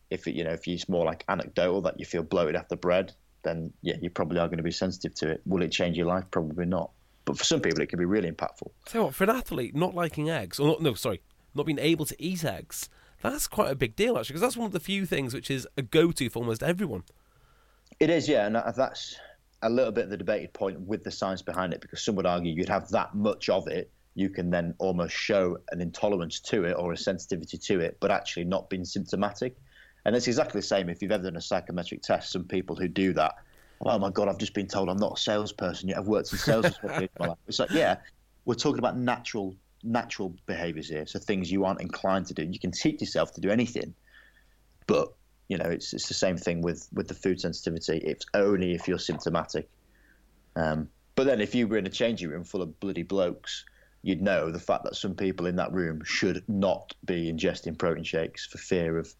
if it, you know, if it's more like anecdotal that you feel bloated after bread, then yeah, you probably are going to be sensitive to it. Will it change your life? Probably not. But for some people, it can be really impactful. You what, for an athlete not liking eggs, or not, no, sorry, not being able to eat eggs, that's quite a big deal actually, because that's one of the few things which is a go-to for almost everyone. It is, yeah, and that's a little bit of the debated point with the science behind it, because some would argue you'd have that much of it, you can then almost show an intolerance to it or a sensitivity to it, but actually not being symptomatic. And it's exactly the same if you've ever done a psychometric test. Some people who do that, oh my god, I've just been told I'm not a salesperson yet. I've worked in sales for 20 years of my life. It's like, yeah, we're talking about natural natural behaviours here, so things you aren't inclined to do. You can teach yourself to do anything, but you know, it's it's the same thing with with the food sensitivity. It's only if you're symptomatic. Um, but then, if you were in a changing room full of bloody blokes, you'd know the fact that some people in that room should not be ingesting protein shakes for fear of,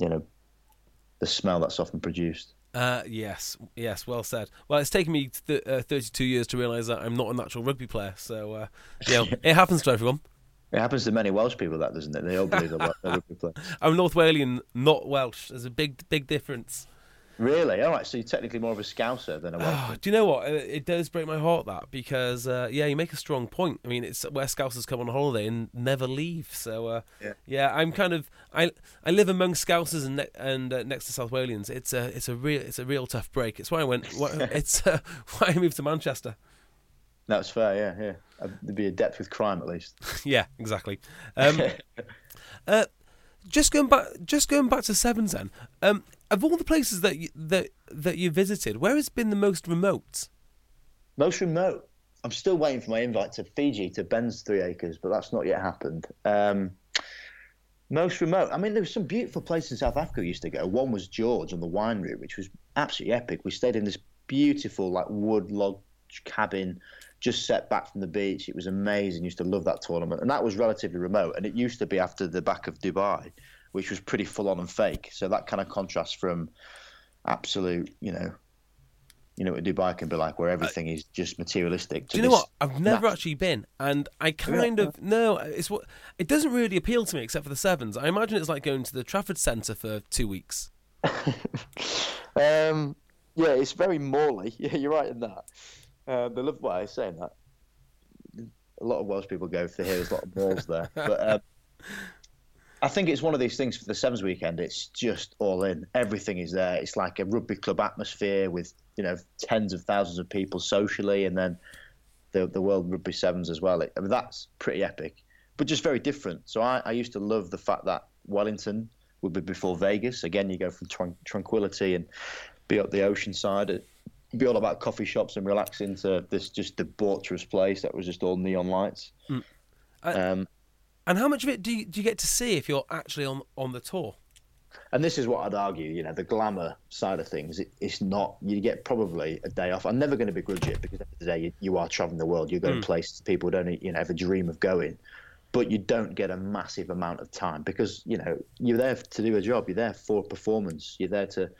you know, the smell that's often produced. Uh, yes, yes, well said. Well, it's taken me th- uh, 32 years to realise that I'm not a natural rugby player, so uh, know, it happens to everyone. It happens to many Welsh people, that doesn't it? They all believe they're rugby players. I'm North Walian, not Welsh. There's a big, big difference. Really? All right. So you're technically more of a Scouser than a. Oh, do you know what? It, does break my heart that because uh, yeah, you make a strong point. I mean, it's where Scousers come on holiday and never leave. So uh, Yeah. I'm kind of I I live among Scousers and ne- and uh, next to South Walians. It's a it's a real it's a real tough break. It's why I went. Why, it's uh, why I moved to Manchester. That's fair. Yeah, yeah. There'd be a depth with crime at least. yeah, exactly. Um, uh, just going back, just going back to sevens. Then, um, of all the places that you, that that you visited, where has been the most remote? Most remote. I'm still waiting for my invite to Fiji to Ben's Three Acres, but that's not yet happened. Um, most remote. I mean, there was some beautiful places in South Africa we used to go. One was George on the wine route, which was absolutely epic. We stayed in this beautiful, like wood log cabin, just set back from the beach. It was amazing. Used to love that tournament, and that was relatively remote. And it used to be after the back of Dubai, which was pretty full on and fake. So that kind of contrast from absolute, you know, you know what Dubai can be like, where everything is just materialistic. Do you know what? I've never actually been, and I kind of no. It's what it doesn't really appeal to me, except for the sevens. I imagine it's like going to the Trafford Centre for two weeks. Um, yeah, it's very Morley. Yeah, you're right in that. Uh, they love why I was saying that. A lot of Welsh people go for here. There's a lot of balls there, but um, I think it's one of these things for the sevens weekend. It's just all in. Everything is there. It's like a rugby club atmosphere with you know tens of thousands of people socially, and then the the World Rugby Sevens as well. It, I mean, that's pretty epic, but just very different. So I, I used to love the fact that Wellington would be before Vegas. Again, you go from tran- tranquility and be up the ocean side. It'd be all about coffee shops and relaxing to this just debaucherous place that was just all neon lights. I- Um, And how much of it do you, do you get to see if you're actually on on the tour? and this is what I'd argue, you know, the glamour side of things, it, it's not, you get probably a day off. I'm never going to begrudge it because at the the day, you, you are traveling the world. You're going hmm. places people don't, you know, ever dream of going. But you don't get a massive amount of time because, you know, you're there to do a job. You're there for performance. You're there to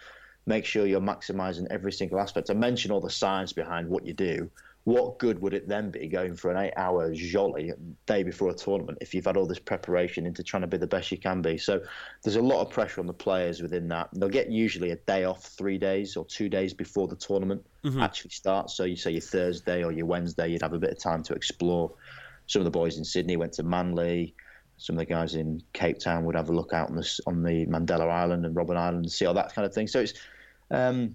make sure you're maximizing every single aspect. I mentioned all the science behind what you do. What good would it then be going for an eight hour jolly day before a tournament if you've had all this preparation into trying to be the best you can be? So there's a lot of pressure on the players within that. They'll get usually a day off three days or two days before the tournament actually starts. So you say your Thursday or your Wednesday, you'd have a bit of time to explore. Some of the boys in Sydney went to Manly. Some of the guys in Cape Town would have a look out on the on the Mandela Island and Robben Island and see all that kind of thing. So it's um,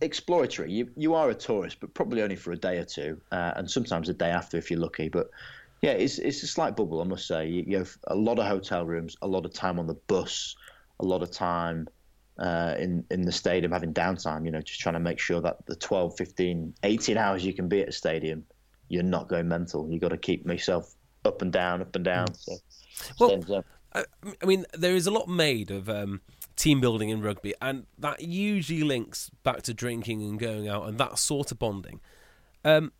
Exploratory. You, you are a tourist, but probably only for a day or two, uh, and sometimes a day after if you're lucky. But yeah, it's, it's a slight bubble, I must say. You, you have a lot of hotel rooms, a lot of time on the bus, a lot of time uh, in in the stadium having downtime. You know, just trying to make sure that the 12, 15, 18 hours you can be at a stadium, you're not going mental. You got to keep myself up and down, up and down. So, well, I, I, mean, there is a lot made of um, team building in rugby, and that usually links back to drinking and going out and that sort of bonding. Um,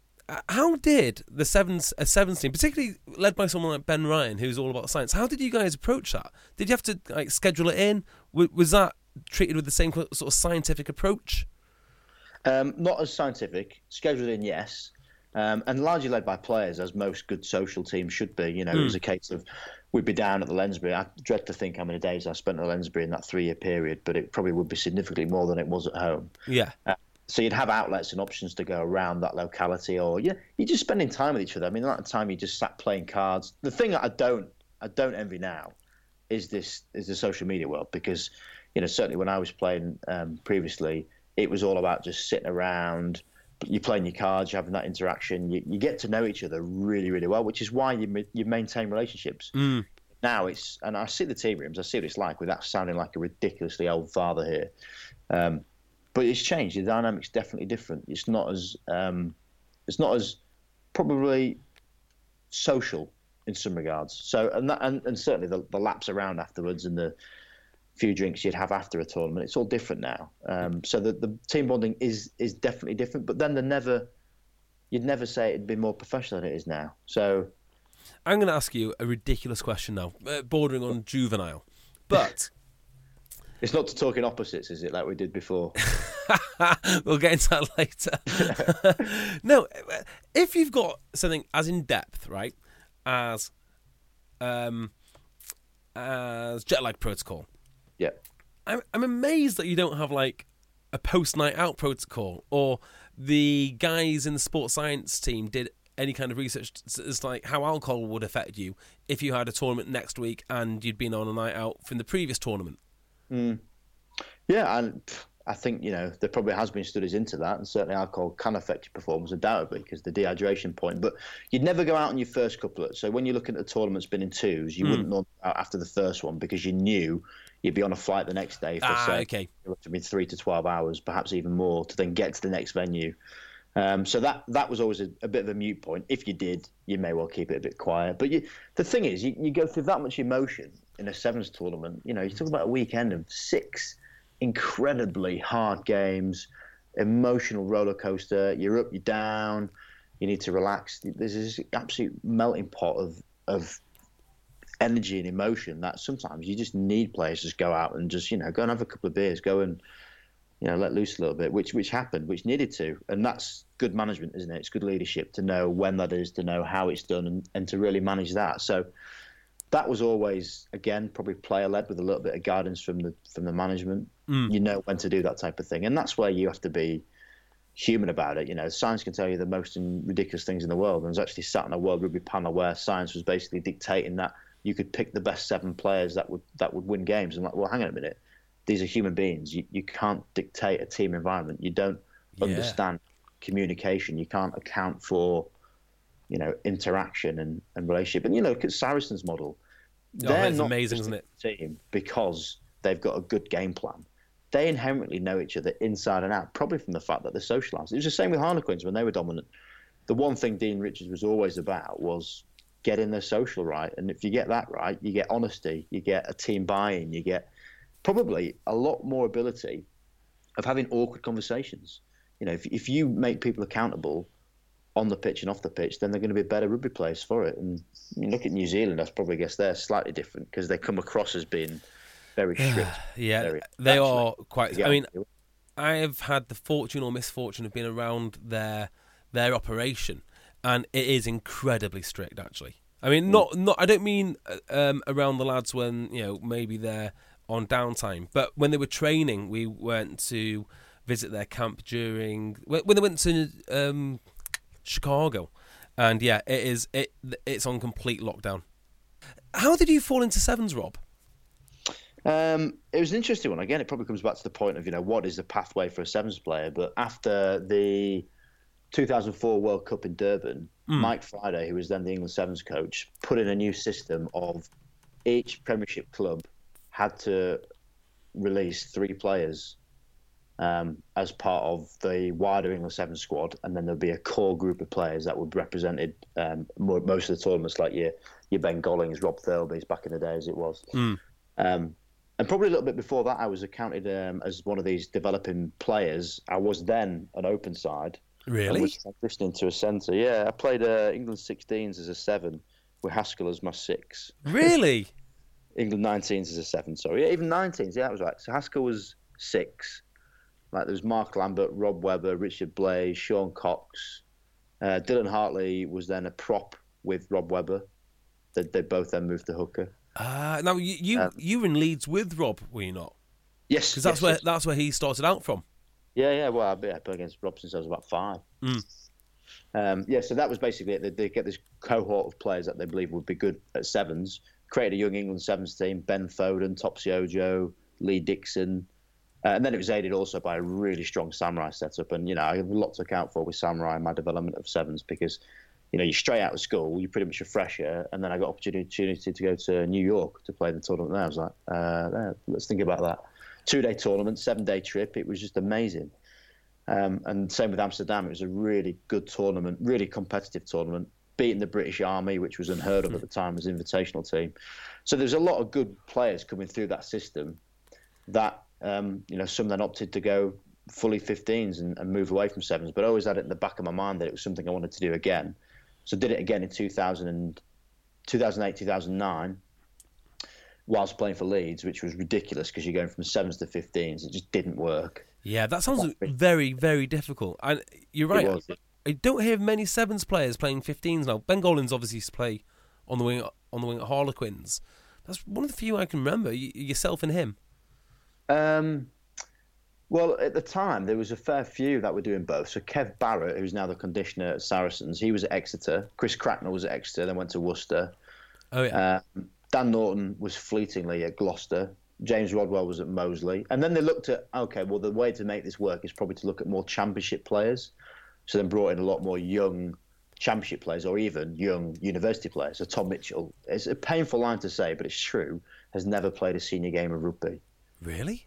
how did the sevens a sevens team, particularly led by someone like Ben Ryan, who's all about science, how did you guys approach that? Did you have to like schedule it in? Was that treated with the same sort of scientific approach? Um, not as scientific. Scheduled in, yes. Um, and largely led by players, as most good social teams should be. You know, mm. it was a case of we'd be down at the Lensbury. I dread to think how many days I spent at the Lensbury in that three-year period, but it probably would be significantly more than it was at home. Yeah. Uh, so you'd have outlets and options to go around that locality, or yeah, you're just spending time with each other. I mean, at the time you just sat playing cards. The thing that I don't, I don't envy now, is this is the social media world because you know, certainly when I was playing um, previously, it was all about just sitting around. You're playing your cards, you're having that interaction. You, you get to know each other really, really well, which is why you you maintain relationships. Mm. Now it's, and I see the team rooms. I see what it's like without sounding like a ridiculously old father here. Um, but it's changed. The dynamic's definitely different. It's not as, um, it's not as probably social in some regards. So, and that, and, and certainly the, the laps around afterwards and the few drinks you'd have after a tournament. It's all different now. Um, so the, the team bonding is is definitely different. But then the never, you'd never say it'd be more professional than it is now. So I'm going to ask you a ridiculous question now, uh, bordering on juvenile, but. It's not to talk in opposites, is it, like we did before? we'll get into that later. no, if you've got something as in depth, right, as um, as jet lag protocol, yeah. I'm I'm amazed that you don't have like a post night out protocol or the guys in the sports science team did any kind of research as like how alcohol would affect you if you had a tournament next week and you'd been on a night out from the previous tournament. Mm. Yeah, and I think you know there probably has been studies into that, and certainly alcohol can affect your performance undoubtedly because the dehydration point. But you'd never go out on your first couplet. So when you're looking at the tournament spinning twos, you mm. wouldn't go out after the first one because you knew you'd be on a flight the next day for ah, say okay. it would have been three to twelve hours, perhaps even more, to then get to the next venue. Um, so that that was always a, a, bit of a mute point. If you did, you may well keep it a bit quiet. But you, the thing is, you, you go through that much emotion in a sevens tournament. You know, you talk about a weekend of six incredibly hard games, emotional roller coaster. You're up, you're down. You need to relax. There's this absolute melting pot of of energy and emotion that sometimes you just need players to just go out and just you know go and have a couple of beers, go and you know let loose a little bit, which which happened, which needed to, and that's good management, isn't it? It's good leadership to know when that is, to know how it's done, and, and to really manage that. So that was always again probably player led with a little bit of guidance from the from the management. Mm. You know when to do that type of thing, and that's where you have to be human about it. You know, science can tell you the most ridiculous things in the world. And I was actually sat on a World Rugby panel where science was basically dictating that you could pick the best seven players that would that would win games. And like, well, hang on a minute, these are human beings. You you can't dictate a team environment. You don't yeah. understand communication. You can't account for you know interaction and, and relationship. And you know, look at Saracen's model. Oh, They're not amazing, isn't it? Team because they've got a good game plan. They inherently know each other inside and out, probably from the fact that they're socialised. It was the same with Harlequins when they were dominant. The one thing Dean Richards was always about was getting the social right. And if you get that right, you get honesty, you get a team buy-in, you get probably a lot more ability of having awkward conversations. You know, if, if you make people accountable on the pitch and off the pitch, then they're going to be better rugby players for it. And you look at New Zealand, I probably guess they're slightly different because they come across as being very strict. yeah, very, they are quite. I mean. I have had the fortune or misfortune of being around their their operation, and it is incredibly strict. Actually, I mean, not not. I don't mean uh, um, around the lads when you know maybe they're on downtime, but when they were training, we went to visit their camp during when when they went to um, Chicago, and yeah, it is it it's on complete lockdown. How did you fall into sevens, Rob? Um, it was an interesting one. Again, it probably comes back to the point of you know what is the pathway for a sevens player. But after the 2004 World Cup in Durban, Mike Friday, who was then the England sevens coach, put in a new system of each Premiership club had to release three players um, as part of the wider England Sevens squad, and then there'd be a core group of players that would be represented um, mo- most of the tournaments, like your your Ben Gollings, Rob Thirlby's back in the day as it was. Um, and probably a little bit before that, I was accounted um, as one of these developing players. I was then an open side. I Really? transitioning to a centre. Yeah, I played uh, England 16s as a seven, with Haskell as my six. Really? England 19s as a seven. Sorry, yeah, even 19s. Yeah, that was right. So Haskell was six. Like there was Mark Lambert, Rob Webber, Richard Blaze, Sean Cox. Uh, Dylan Hartley was then a prop with Rob Webber. They, they both then moved to hooker. Uh, now you you, Um, you were in Leeds with Rob, were you not? Yes, Because that's yes, where yes. that's where he started out from. Yeah, yeah. Well, I've been I've against Rob since I was about five. Mm. Um, yeah, so that was basically it. They, they get this cohort of players that they believe would be good at sevens. Created a young England sevens team: Ben Foden, Topsy Ojo, Lee Dickson, uh, and then it was aided also by a really strong Samurai setup. And you know, I have a lot to account for with Samurai in my development of sevens because you know you're straight out of school, you're pretty much a fresher, and then I got opportunity to go to New York to play the tournament there. I was like, uh, yeah, let's think about that. Two day tournament, seven day trip. It was just amazing. Um, and same with Amsterdam. It was a really good tournament, really competitive tournament, beating the British Army, which was unheard of at the time as invitational team. So there's a lot of good players coming through that system that, um, you know, some then opted to go fully 15s and, and move away from sevens. But I always had it in the back of my mind that it was something I wanted to do again. So did it again in 2000 and, 2008, 2009 whilst playing for Leeds, which was ridiculous because you're going from sevens to 15s. It just didn't work. Yeah, that sounds very very difficult. And you're right. Was. I don't hear many sevens players playing 15s now. Ben Gollings obviously used to play on the wing on the wing at Harlequins. That's one of the few I can remember. Y- yourself and him. Um, well, at the time, there was a fair few that were doing both. So Kev Barrett, who's now the conditioner at Saracens, he was at Exeter. Chris Cracknell was at Exeter, then went to Worcester. Oh yeah. Um, Dan Norton was fleetingly at Gloucester. James Rodwell was at Moseley. And then they looked at, okay, well, the way to make this work is probably to look at more championship players. So then brought in a lot more young championship players or even young university players. So Tom Mitchell, it's a painful line to say, but it's true, has never played a senior game of rugby. really?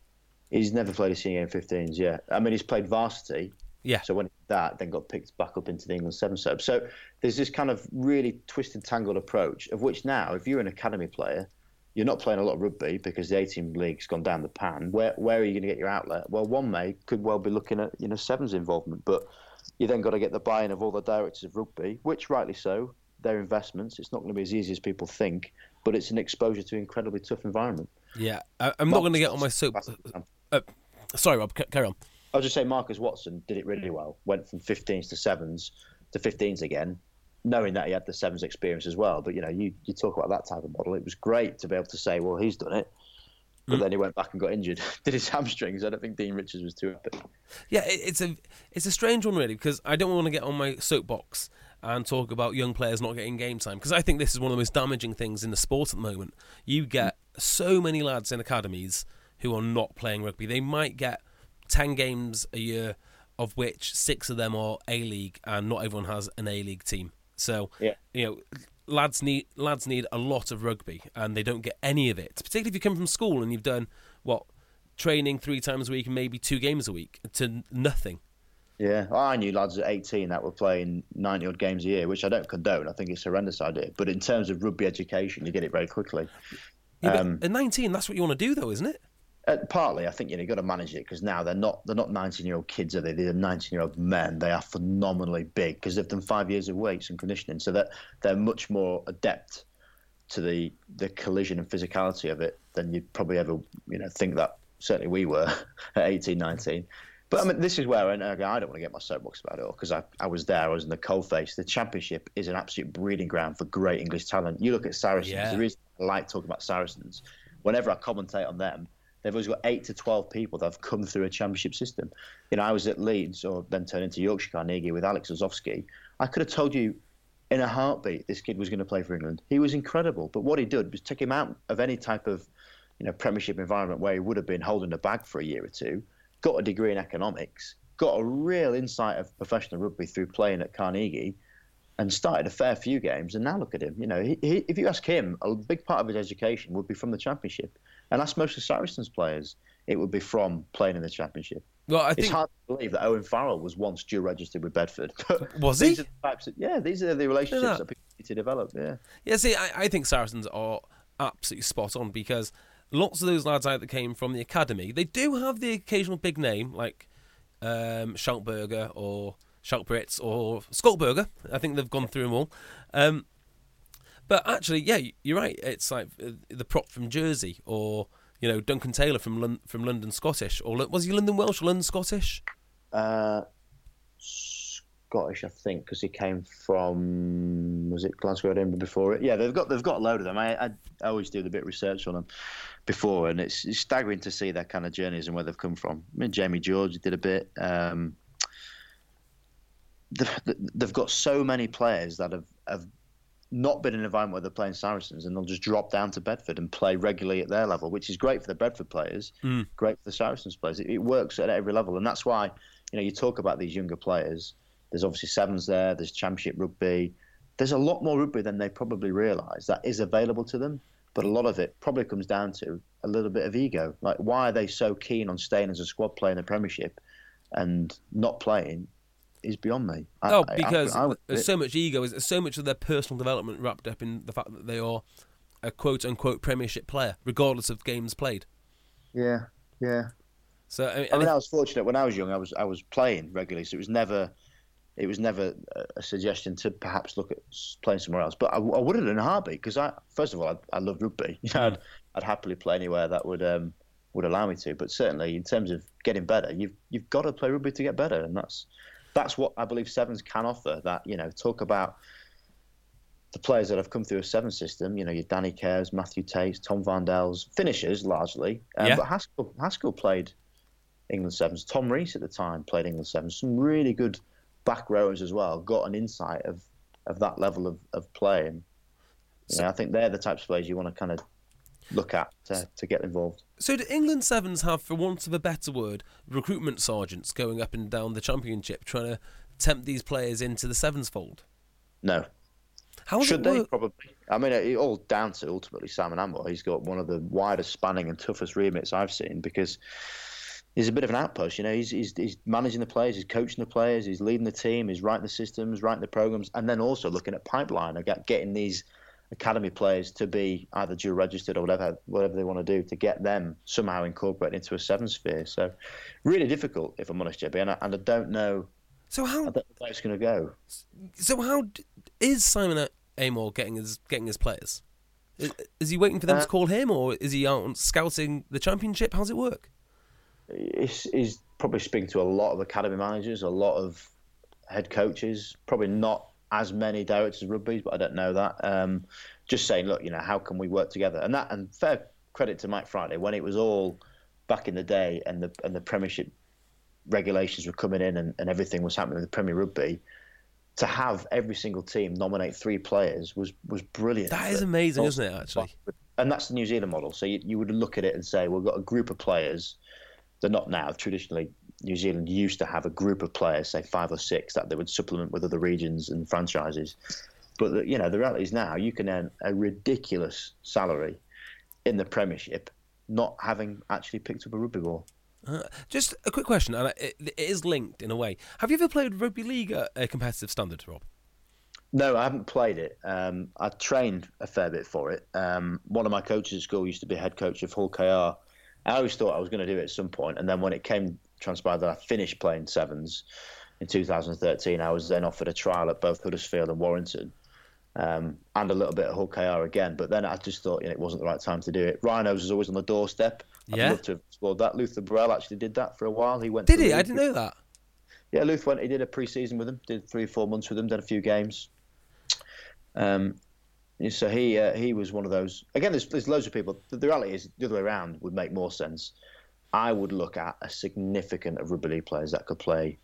He's never played a senior game 15s, yeah. I mean, he's played varsity. Yeah. So when that, then got picked back up into the England seven setup. So there's this kind of really twisted, tangled approach of which now, if you're an academy player, you're not playing a lot of rugby because the 18 league's gone down the pan. Where where are you going to get your outlet? Well, one may could well be looking at you know sevens involvement, but you then got to get the buy-in of all the directors of rugby, which rightly so. Their investments. It's not going to be as easy as people think, but it's an exposure to an incredibly tough environment. Yeah. I, I'm not going to get on my soap. Uh, sorry, Rob. c- Carry on. I'll just say Marcus Watson did it really well. Went from 15s to sevens to 15s again, knowing that he had the sevens experience as well. But you know, you, you talk about that type of model. It was great to be able to say, well, he's done it. But mm. then he went back and got injured. did his hamstrings. I don't think Dean Richards was too happy. Yeah, it's a it's a strange one really because I don't want to get on my soapbox and talk about young players not getting game time because I think this is one of the most damaging things in the sport at the moment. You get so many lads in academies who are not playing rugby. They might get ten games a year, of which six of them are A League, and not everyone has an A League team. So Yeah. you know, lads need lads need a lot of rugby, and they don't get any of it. Particularly if you come from school and you've done what training three times a week and maybe two games a week to nothing. Yeah, I knew lads at 18 that were playing 90 odd games a year, which I don't condone. I think it's a horrendous idea. But in terms of rugby education, you get it very quickly. Yeah, Um, at 19, that's what you want to do, though, isn't it? Uh, partly, I think you know, you've got to manage it because now they're not they're not 19 year old kids, are they? They're 19 year old men. They are phenomenally big because they've done five years of weights and conditioning, so that they're much more adept to the the collision and physicality of it than you'd probably ever you know think that certainly we were at 18, 19. But I mean, this is where and again, I don't want to get my soapbox about it all because I, I was there, I was in the cold face. The championship is an absolute breeding ground for great English talent. You look at Saracens. Yeah. The reason I like talking about Saracens, whenever I commentate on them, they've always got eight to twelve people that have come through a championship system. You know, I was at Leeds, or then turned into Yorkshire Carnegie with Alex Lozowski. I could have told you in a heartbeat this kid was going to play for England. He was incredible, but what he did was take him out of any type of you know Premiership environment where he would have been holding a bag for a year or two. Got a degree in economics, got a real insight of professional rugby through playing at Carnegie, and started a fair few games. And now look at him. You know, he, he, if you ask him, a big part of his education would be from the Championship. And ask most of Saracens players, it would be from playing in the Championship. Well, I think... It's hard to believe that Owen Farrell was once dual registered with Bedford. Was these he? Are the types of, yeah, these are the relationships that. that people need to develop. Yeah. Yeah, see, I, I think Saracens are absolutely spot on because lots of those lads out that came from the academy, they do have the occasional big name like um, Schalk Burger or Schalk Brits or Skolkberger. I think they've gone through them all. Um, but actually, yeah, you're right. It's like uh, the prop from Jersey or you know Duncan Taylor from Lon- from London Scottish or was he London Welsh or London Scottish? Uh, Scottish, I think, because he came from was it Glasgow Edinburgh before it? Yeah, they've got they've got a load of them. I, I, I always do the bit of research on them before, and it's, it's staggering to see their kind of journeys and where they've come from. I mean, Jamie George did a bit. Um, they've, they've got so many players that have, have not been in an environment where they're playing Saracens, and they'll just drop down to Bedford and play regularly at their level, which is great for the Bedford players, mm. great for the Saracens players. It, it works at every level, and that's why you know you talk about these younger players. There's obviously sevens there. There's Championship rugby. There's a lot more rugby than they probably realise that is available to them. But a lot of it probably comes down to a little bit of ego. Like, why are they so keen on staying as a squad player in the Premiership and not playing? Is beyond me. I- Oh, I- I- because I would- there's so much ego, there's so much of their personal development wrapped up in the fact that they are a quote unquote Premiership player, regardless of games played. yeah, yeah. So I mean, I mean, if- I was fortunate when I was young. I was I was playing regularly, so it was never it was never a- suggestion to perhaps look at playing somewhere else. But I, I would have in a heartbeat because I first of all I, I loved rugby. You know, I'd, I'd happily play anywhere that would um, would allow me to. But certainly in terms of getting better, you've you've got to play rugby to get better, and that's that's what I believe sevens can offer. That you know, talk about the players that have come through a seven system, you know, your Danny Cares, Mathew Tait, Tom Varndell, finishers largely. Um, Yeah. But Haskell, Haskell played England sevens. Tom Rees at the time played England sevens. Some really good back rowers as well. Got an insight of, of that level of, of play. And you know, I think they're the types of players you want to kind of look at to, to get involved. so do England Sevens have, for want of a better word, recruitment sergeants going up and down the championship trying to tempt these players into the sevens fold? No. How Should they? work? Probably. I mean, it all down to ultimately Simon Amor. He's got one of the widest spanning and toughest remits I've seen because he's a bit of an outpost. You know, he's, he's, he's managing the players, he's coaching the players, he's leading the team, he's writing the systems, writing the programs, and then also looking at pipeline and getting these academy players to be either dual registered or whatever whatever they want to do to get them somehow incorporated into a seven sphere. So really difficult, if I'm honest, JB, and I, and I don't know. So I how where it's going to go. so how is Simon Amor getting his getting his players? Is, is he waiting for them Uh, to call him, or is he out scouting the championship? How's it work? he's, he's probably speaking to a lot of academy managers, a lot of head coaches, probably not as many directors of rugby, but I don't know that. Um, just saying, look, you know, how can we work together? And that, and fair credit to Mike Friday when it was all back in the day, and the and the Premiership regulations were coming in, and, and everything was happening with the Premier Rugby. To have every single team nominate three players was was brilliant. That is amazing, isn't it? Actually, and that's the New Zealand model. So you, you would look at it and say, we've got a group of players. They're not now. Traditionally, New Zealand used to have a group of players, say five or six, that they would supplement with other regions and franchises. But the, you know, the reality is now you can earn a ridiculous salary in the Premiership, not having actually picked up a rugby ball. Uh, just a quick question, and it, it is linked in a way. Have you ever played rugby league at a competitive standard, Rob? No, I haven't played it. Um, I trained a fair bit for it. Um, one of my coaches at school used to be head coach of Hull KR I always thought I was going to do it at some point, and then when it came transpired that I finished playing sevens in 2013, I was then offered a trial at both Huddersfield and Warrington, um, and a little bit at Hull KR again. But then I just thought you know, it wasn't the right time to do it. Rhinos was always on the doorstep. I'd Yeah. love to have explored that. Luther Burrell actually did that for a while. He went. Did he? the I didn't know that. yeah, Luther went. He did a pre-season with them. Did three or four months with them. Did a few games. Um, so he uh, he was one of those. Again, there's there's loads of people. The, the reality is the other way around would make more sense. I would look at a significant of rugby league players that could play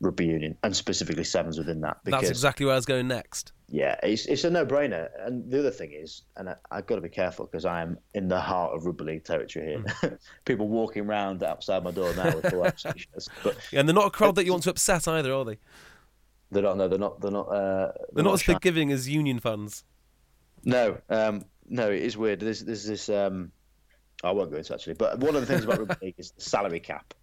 rugby union and specifically sevens within that. Because That's exactly where I was going next. yeah, it's it's a no-brainer. And the other thing is, and I, I've got to be careful because I am in the heart of rugby league territory here. Mm. people walking around outside my door now with full t-shirts, but Yeah, and they're not a crowd that you want to upset either, are they? they're not. No, they're not. They're not. Uh, They're not as forgiving as Union fans. No, um, no, it is weird. There's, there's this. Um, I won't go into actually, but one of the things about rugby league is the salary cap.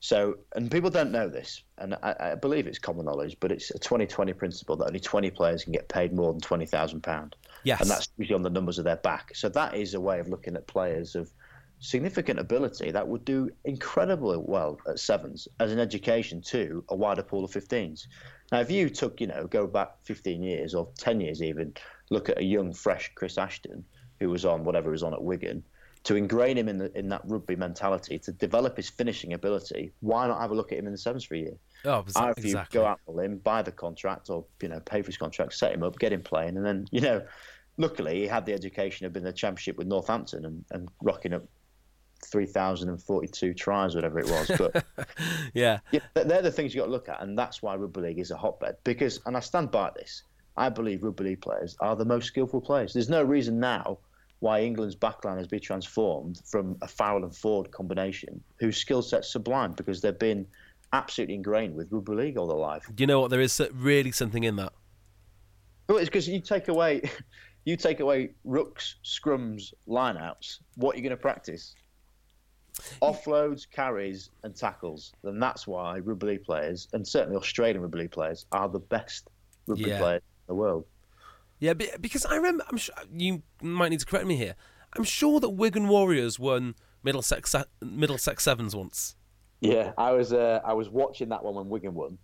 So, and people don't know this, and I, I believe it's common knowledge, but it's a 20-20 principle that only 20 players can get paid more than twenty thousand pound, Yes. and that's usually on the numbers of their back. So that is a way of looking at players of significant ability that would do incredibly well at sevens as an education to a wider pool of 15s. Now, if you took, you know, go back 15 years or 10 years even, look at a young, fresh Chris Ashton who was on whatever was on at Wigan, to ingrain him in the, in that rugby mentality, to develop his finishing ability, why not have a look at him in the sevens for a year? oh, Either you go out a limb, buy the contract, or you know, pay for his contract, set him up, get him playing, and then you know, luckily he had the education of being in the championship with Northampton and, and rocking up three thousand and forty-two tries, whatever it was. But Yeah. yeah, they're the things you got to look at, and that's why rugby league is a hotbed. Because, and I stand by this, I believe rugby league players are the most skillful players. There's no reason now why England's backline has been transformed from a Farrell and Ford combination, whose skill set's sublime because they've been absolutely ingrained with rugby league all their life. Do you know what? There is really something in that. Well, it's because you take away, you take away rucks, scrums, lineouts. What are you going to practice? Offloads, carries, and tackles. Then that's why rugby league players, and certainly Australian rugby league players, are the best rugby Yeah. players in the world. Yeah, because I remember. I'm sure you might need to correct me here. I'm sure that Wigan Warriors won Middlesex Middlesex Sevens once. Yeah, I was uh, I was watching that one when Wigan won,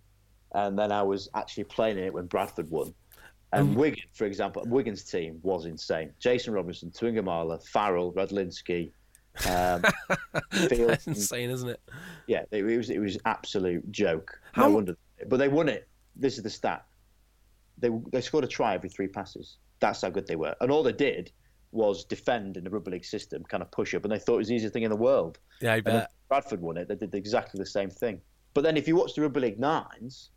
and then I was actually playing it when Bradford won. And Wigan, for example, Wigan's team was insane. Jason Robinson, Tuigamala, Farrell, Radlinski, um, That's insane, isn't it? Yeah, it was it was absolute joke. How- No wonder, but they won it. This is the stat. They they scored a try every three passes. That's how good they were, and all they did was defend in the rugby league system, kind of push up, and they thought it was the easiest thing in the world. Yeah, I bet. Bradford won it, they did exactly the same thing. But then if you watch the rugby league nines,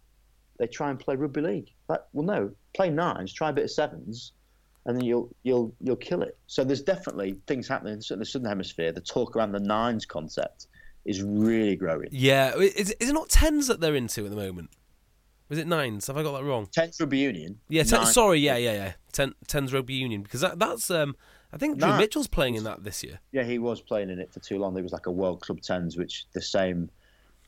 they try and play rugby league. Like, well, no, play nines, try a bit of sevens, and then you'll you'll you'll kill it. So there's definitely things happening in the southern hemisphere. The talk around the nines concept is really growing. Yeah, is, is it not tens that they're into at the moment? Was it nines? Have I got that wrong? Tens rugby union. Yeah, ten, sorry, yeah, yeah, yeah. Ten, tens rugby union because that, that's um, I think Drew Nine. Mitchell's playing in that this year. Yeah, he was playing in it for too long. There was like a World Club Tens, which the same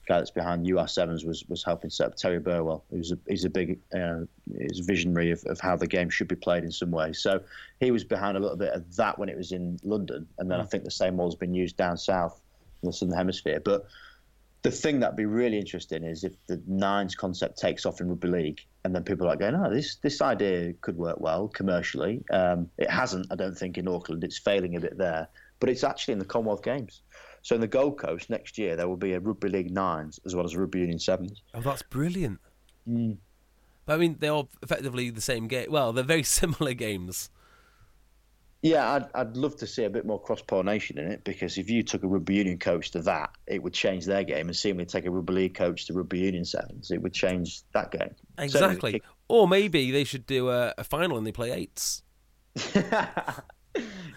guy that's behind UR Sevens was was helping set up. Terry Burwell, who's a he's a big uh, he's a visionary of, of how the game should be played in some way. So he was behind a little bit of that when it was in London, and then I think the same model's been used down south in the southern hemisphere. But the thing that'd be really interesting is if the nines concept takes off in rugby league, and then people are like going, "Oh, this this idea could work well commercially." Um, it hasn't, I don't think, in Auckland. It's failing a bit there, but it's actually in the Commonwealth Games. So in the Gold Coast next year, there will be a rugby league nines as well as a rugby union sevens. Oh, that's brilliant. But I mean, they are effectively the same game. Well, they're very similar games. Yeah, I'd, I'd love to see a bit more cross pollination in it because if you took a rugby union coach to that, it would change their game, and seemingly take a rugby league coach to rugby union sevens, it would change that game. Exactly. kick- Or maybe they should do a, a final and they play eights.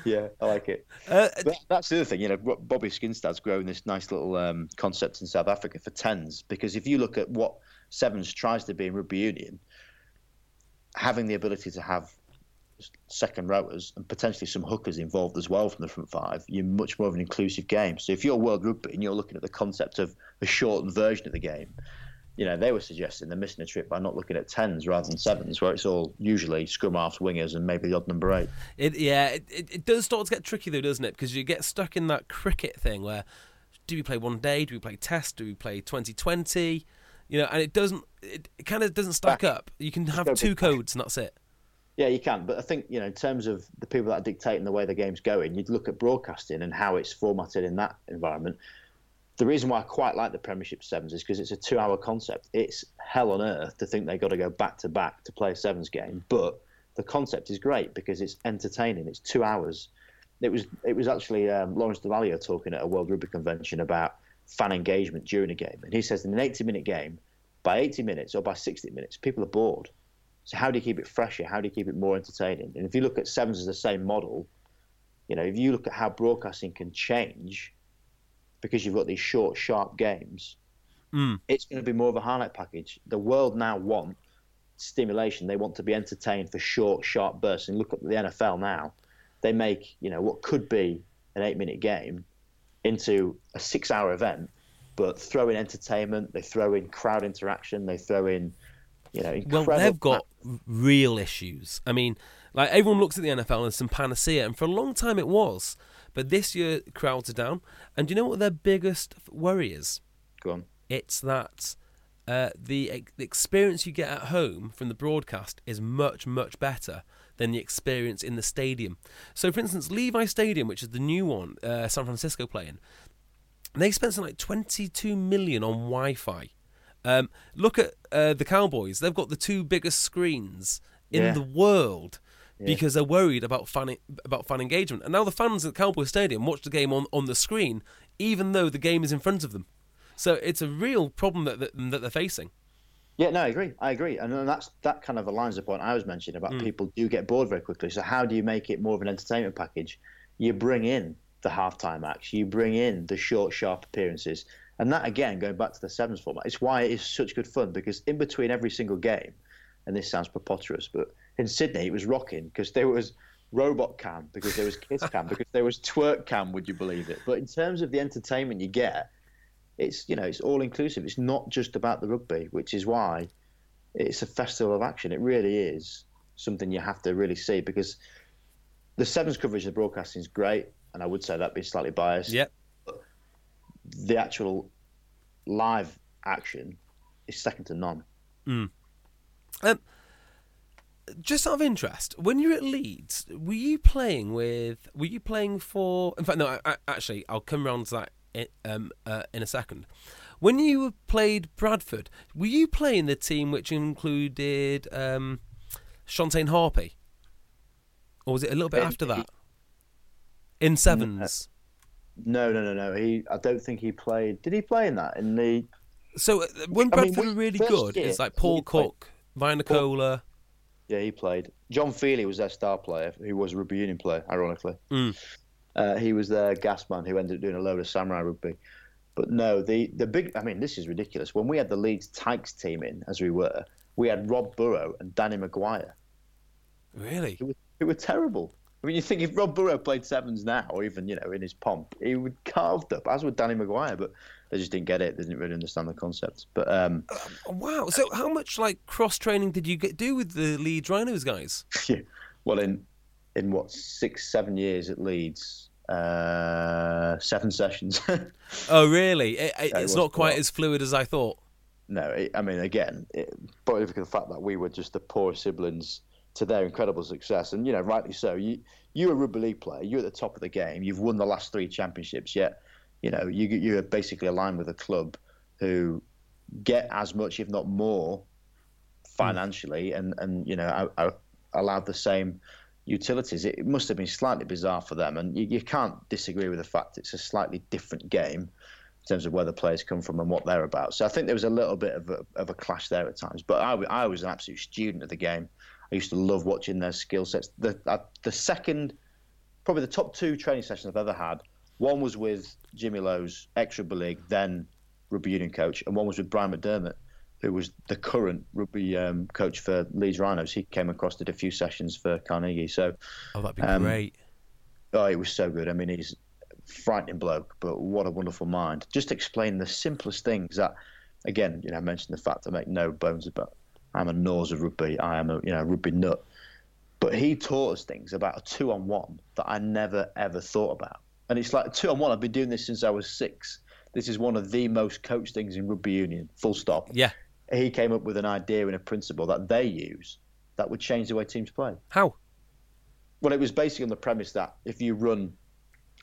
yeah, I like it. Uh, But that's the other thing, you know. Bobby Skinstad's growing this nice little um, concept in South Africa for tens because if you look at what sevens tries to be in rugby union, having the ability to have second rowers and potentially some hookers involved as well from the front five, you're much more of an inclusive game. So if you're World Rugby and you're looking at the concept of a shortened version of the game, you know, they were suggesting they're missing a trick by not looking at tens rather than sevens, where it's all usually scrum halves, wingers, and maybe the odd number eight. It yeah, it, it, does start to get tricky though, doesn't it? Because you get stuck in that cricket thing where do we play one day? Do we play test? Do we play twenty twenty? You know, and it doesn't. It, it kind of doesn't stack Back. up. You can have two back. codes and that's it. Yeah, you can, but I think you know, in terms of the people that are dictating the way the game's going, you'd look at broadcasting and how it's formatted in that environment. The reason why I quite like the Premiership Sevens is because it's a two-hour concept. It's hell on earth to think they've got to go back to back to play a Sevens game, but the concept is great because it's entertaining. It's two hours. It was it was actually um, Lawrence Dallaglio talking at a World Rugby Convention about fan engagement during a game, and he says in an 80-minute game, by 80 minutes or by 60 minutes, people are bored. So how do you keep it fresher? How do you keep it more entertaining? And if you look at sevens as the same model, you know, if you look at how broadcasting can change because you've got these short, sharp games, Mm. it's going to be more of a highlight package. The world now want stimulation. They want to be entertained for short, sharp bursts. And look at the NFL now. They make, you know, what could be an eight minute game into a six hour event, but throw in entertainment, they throw in crowd interaction, they throw in, you know, Well, they've got real issues. I mean, like everyone looks at the NFL as some panacea, and for a long time it was. But this year, crowds are down. And do you know what their biggest worry is? Go on. It's that uh, the, the experience you get at home from the broadcast is much, much better than the experience in the stadium. So, for instance, Levi Stadium, which is the new one, uh, San Francisco playing, they spent something like 22 million on Wi-Fi. Um, look at uh, the Cowboys; they've got the two biggest screens in Yeah. the world because they're worried about fan about fan engagement. And now the fans at Cowboy Stadium watch the game on, on the screen, even though the game is in front of them. So it's a real problem that that, that they're facing. Yeah, no, I agree. I agree, and that's that kind of aligns the point I was mentioning about people do get bored very quickly. So how do you make it more of an entertainment package? You bring in the halftime acts, you bring in the short, sharp appearances, and that again, going back to the sevens format, it's why it is such good fun because in between every single game, and this sounds preposterous, but in Sydney it was rocking because there was robot cam, because there was kiss cam, because there was twerk cam. Would you believe it? But in terms of the entertainment you get, it's you know it's all inclusive. It's not just about the rugby, which is why it's a festival of action. It really is something you have to really see because the sevens coverage of broadcasting is great, and I would say that being slightly biased. Yep. The actual live action is second to none. Um, just out of interest, when you were at Leeds, were you playing with? Were you playing for? In fact, no. I, I, actually, I'll come around to that in, um, uh, in a second. When you played Bradford, were you playing the team which included um, Shontayne Hape, or was it a little bit after that? In sevens. No, no, no, no. He, I don't think he played. Did he play in that in the? So uh, when I mean, Bradford we- were really good, year, it's like Paul Cook, Vainikolo. Yeah, he played. John Feely was their star player, who was a rugby union player, ironically. Mm. Uh, he was their gas man who ended up doing a load of samurai rugby. But no, the the big. I mean, this is ridiculous. When we had the Leeds Tykes team in, as we were, we had Rob Burrow and Danny McGuire. Really? who were, who were terrible. I mean, you think if Rob Burrow played sevens now, or even you know in his pomp, he would carved up, as would Danny McGuire. But they just didn't get it. They didn't really understand the concept. But um, Wow. So how much like cross training did you get do with the Leeds Rhinos guys? yeah, well, in in what six, seven years at Leeds, uh, seven sessions. Oh, really? It, it- Yeah, it it's not quite as fluid as I thought. no, I mean, again, it, partly because of the fact that we were just the poor siblings to their incredible success, and you know, rightly so. You you're a rugby league player. You're at the top of the game. You've won the last three championships. Yet, you know, you you're basically aligned with a club who get as much, if not more, financially, and and you know, are, are allowed the same utilities. It, it must have been slightly bizarre for them, and you, you can't disagree with the fact it's a slightly different game in terms of where the players come from and what they're about. So I think there was a little bit of a, of a clash there at times. But I, I was an absolute student of the game. I used to love watching their skill sets. The uh, the second, probably the top two training sessions I've ever had. One was with Jimmy Lowes ex rugby league, then rugby union coach, and one was with Brian McDermott, who was the current rugby um, coach for Leeds Rhinos. He came across, did a few sessions for Carnegie. So Oh, that'd be Um, great. Oh, it was so good. I mean, he's a frightening bloke, but what a wonderful mind. Just explain the simplest things that again, you know, I mentioned the fact I make no bones about I'm a nose of rugby. I am a you know rugby nut. But he taught us things about a two on one that I never ever thought about. And it's like two on one. I've been doing this since I was six. This is one of the most coached things in rugby union. Full stop. Yeah. He came up with an idea and a principle that they use that would change the way teams play. How? Well, it was basically on the premise that if you run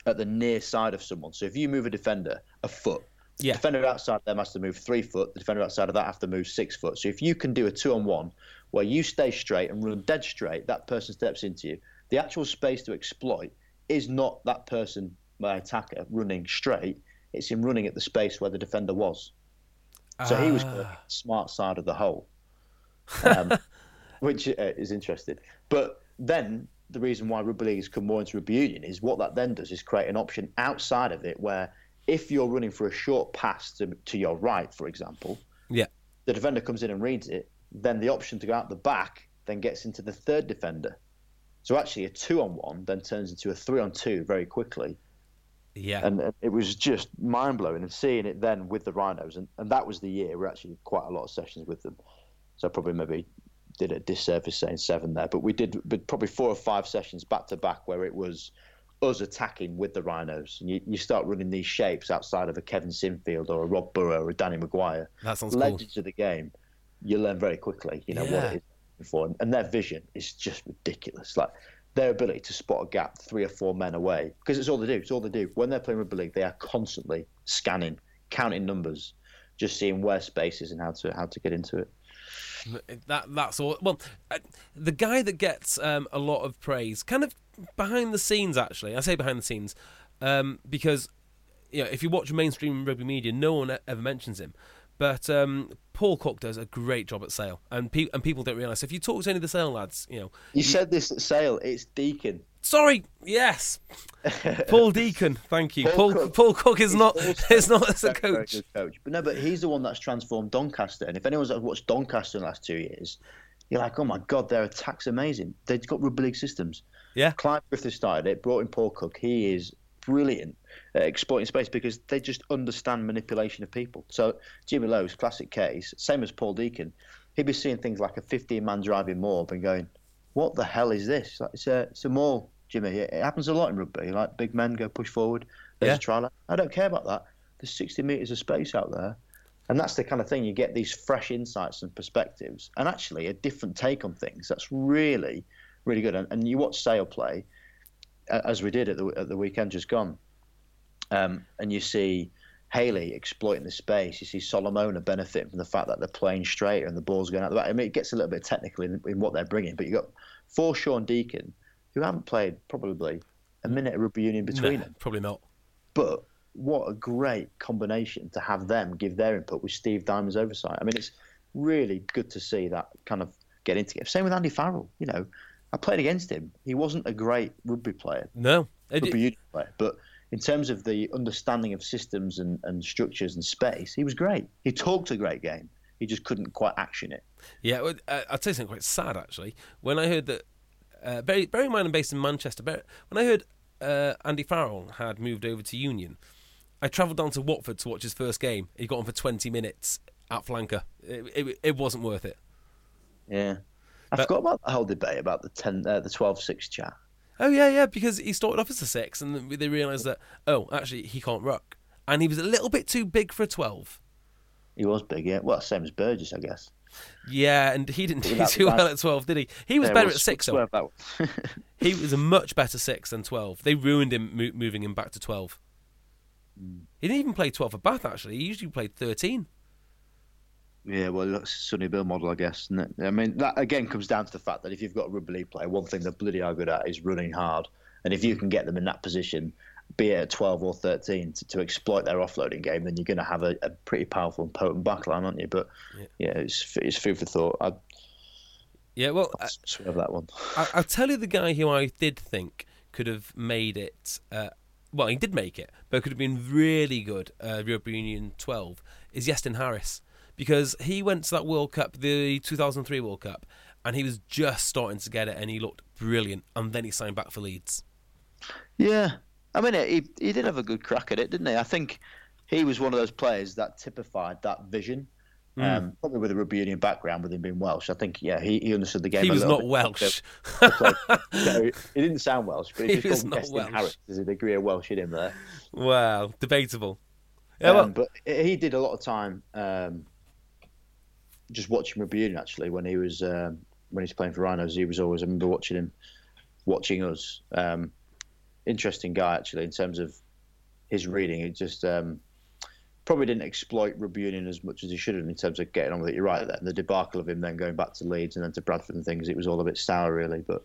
at the near side of someone, so if you move a defender a foot, Yeah. defender outside of them has to move three foot, the defender outside of that has to move six foot. So if you can do a two on one where you stay straight and run dead straight, that person steps into you. The actual space to exploit is not that person, my attacker, running straight. It's him running at the space where the defender was. So he was Ah. the smart side of the hole, um, which uh, is interesting. But then the reason why rugby league has come more into rugby union is what that then does is create an option outside of it where if you're running for a short pass to, to your right, for example, Yeah. the defender comes in and reads it, then the option to go out the back then gets into the third defender. So actually, a two on one then turns into a three on two very quickly Yeah. and it was just mind blowing. And seeing it then with the Rhinos, and, and that was the year we actually quite a lot of sessions with them. So I probably maybe did a disservice saying seven there, but we did but probably four or five sessions back to back where it was us attacking with the Rhinos, and you, you start running these shapes outside of a Kevin Sinfield or a Rob Burrow or a Danny McGuire, that sounds cool. legends of the game. You learn very quickly, you know what Yeah. it is for, and their vision is just ridiculous. Like their ability to spot a gap three or four men away, because it's all they do. It's all they do. When they're playing rugby league, they are constantly scanning, counting numbers, just seeing where space is and how to how to get into it. That that's all. Well, uh, the guy that gets um, a lot of praise, kind of behind the scenes, actually. I say behind the scenes um, because you know if you watch mainstream rugby media, no one ever mentions him. But um, Paul Cook does a great job at Sale, and pe- and people don't realise. If you talk to any of the Sale lads, you know, You said this at sale. It's Deacon. Sorry, yes, Paul Deacon, thank you. Paul Paul Cook. Paul Cook is He's not is not as a Very, very coach. good coach. But no, but he's the one that's transformed Doncaster. And if anyone's watched Doncaster in the last two years, you're like, oh my god, their attack's amazing. They've got rugby league systems. Yeah. Clive Griffiths started it, brought in Paul Cook. He is brilliant at exploiting space because they just understand manipulation of people. So Jimmy Lowes classic case, same as Paul Deacon, he'd be seeing things like a 15 man driving mob and going, what the hell is this? Like, it's a it's a maul, Jimmy. It, it happens a lot in rugby. Like big men go push forward. There's Yeah. a try line. I don't care about that. There's 60 metres of space out there. And that's the kind of thing you get these fresh insights and perspectives, and actually a different take on things. That's really, really good. And, and you watch Sale play, as we did at the at the weekend just gone, um, and you see Haley exploiting the space. You see Solomona benefiting from the fact that they're playing straighter and the ball's going out the back. I mean, it gets a little bit technical in, in what they're bringing, but you've got four Sean Deacon who haven't played probably a minute of rugby union between No, them. probably not. But what a great combination to have them give their input with Steve Diamond's oversight. I mean, it's really good to see that kind of get into it. Same with Andy Farrell. You know, I played against him. He wasn't a great rugby player, No, rugby union player, but in terms of the understanding of systems and, and structures and space, he was great. He talked a great game. He just couldn't quite action it. Yeah, well, uh, I'd say something quite sad actually. When I heard that, uh, bear, bear in mind I'm based in Manchester, when I heard uh, Andy Farrell had moved over to Union, I travelled down to Watford to watch his first game. He got on for 20 minutes at flanker. It, it, it wasn't worth it. Yeah. I But- forgot about the whole debate about the 10, uh, the 12-6 chat. Oh yeah, yeah, because he started off as a six, and then they realised that oh, actually he can't ruck, and he was a little bit too big for a twelve. He was big, yeah. Well, same as Burgess, I guess. Yeah, and he didn't do too the well at twelve, did he? He was Yeah, better we'll at six. swear Though. that one. He was a much better six than twelve. They ruined him mo- moving him back to twelve. Hmm. He didn't even play twelve for Bath. Actually, he usually played thirteen. Yeah, well, that's a Sonny Bill model, I guess. Isn't it? I mean, that again comes down to the fact that if you've got a rugby league player, one thing they're bloody are good at is running hard. And if you can get them in that position, be it at 12 or 13, to, to exploit their offloading game, then you're going to have a, a pretty powerful and potent backline, aren't you? But yeah, it's, it's food for thought. I'd Yeah, well, I, swerve that one. I, I'll tell you the guy who I did think could have made it. Uh, well, he did make it, but could have been really good. Uh, Union 12 is Iestyn Harris because he went to that World Cup, the 2003 World Cup, and he was just starting to get it, and he looked brilliant. And then he signed back for Leeds. Yeah, I mean, he he did have a good crack at it, didn't he? I think he was one of those players that typified that vision Um, probably with a rugby union background, with him being Welsh. I think, yeah, he, he understood the game. He a was not bit. Welsh. no, he he didn't sound Welsh, but He he just called Welsh. Harris. There's a degree of Welsh in him there. wow, debatable. Yeah, well, Um, but he did a lot of time um, just watching rugby union. Actually, when he was um, when he was playing for Rhinos, he was always. I remember watching him, watching us. Um, interesting guy, actually, in terms of his reading. He just um, probably didn't exploit rugby union as much as he should have in terms of getting on with it. You're right there. The debacle of him then going back to Leeds and then to Bradford and things. It was all a bit sour, really. But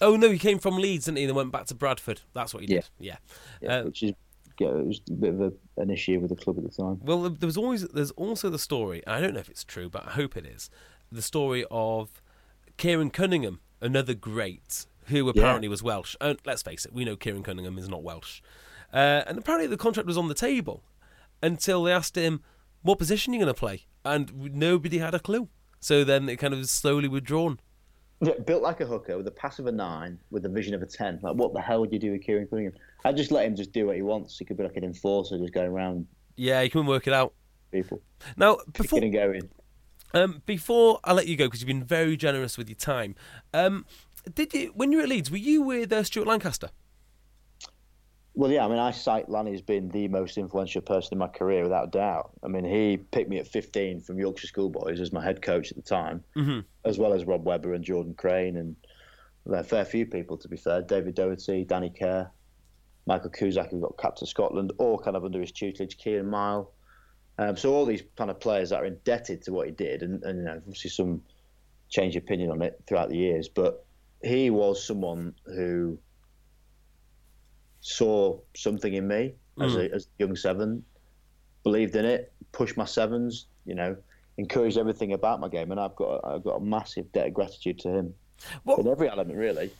oh no, he came from Leeds, didn't he? And then went back to Bradford. That's what he did. Yeah. yeah, Uh, which is yeah, it was a bit of a, an issue with the club at the time. Well, there was always there's also the story. I don't know if it's true, but I hope it is. The story of Keiron Cunningham, another great who apparently was Welsh. And let's face it, we know Keiron Cunningham is not Welsh. Uh, and apparently the contract was on the table until they asked him, "What position are you going to play?" And nobody had a clue. So then it kind of slowly withdrawn. Yeah, built like a hooker with a pass of a nine, with the vision of a ten. Like, what the hell would you do with Keiron Cunningham? I just let him just do what he wants. He could be like an enforcer, just going around Yeah, you can work it out. people, Now, before. Um, before I let you go, because you've been very generous with your time, um, did you when you were at Leeds, were you with uh, Stuart Lancaster? Well, yeah, I mean, I cite Lanny as being the most influential person in my career, without doubt. I mean, he picked me at 15 from Yorkshire Schoolboys as my head coach at the time, Mm-hmm. as well as Rob Webber and Jordan Crane and a fair few people, to be fair. David Doherty, Danny Care, Michael Kuzak, who got capped to Scotland, all kind of under his tutelage, Kieran Mile. Um, so all these kind of players that are indebted to what he did, and, and you know, obviously some change of opinion on it throughout the years, but he was someone who saw something in me as, a, as a young seven, believed in it, pushed my sevens, you know, encouraged everything about my game, and I've got a, I've got a massive debt of gratitude to him What in every element, really.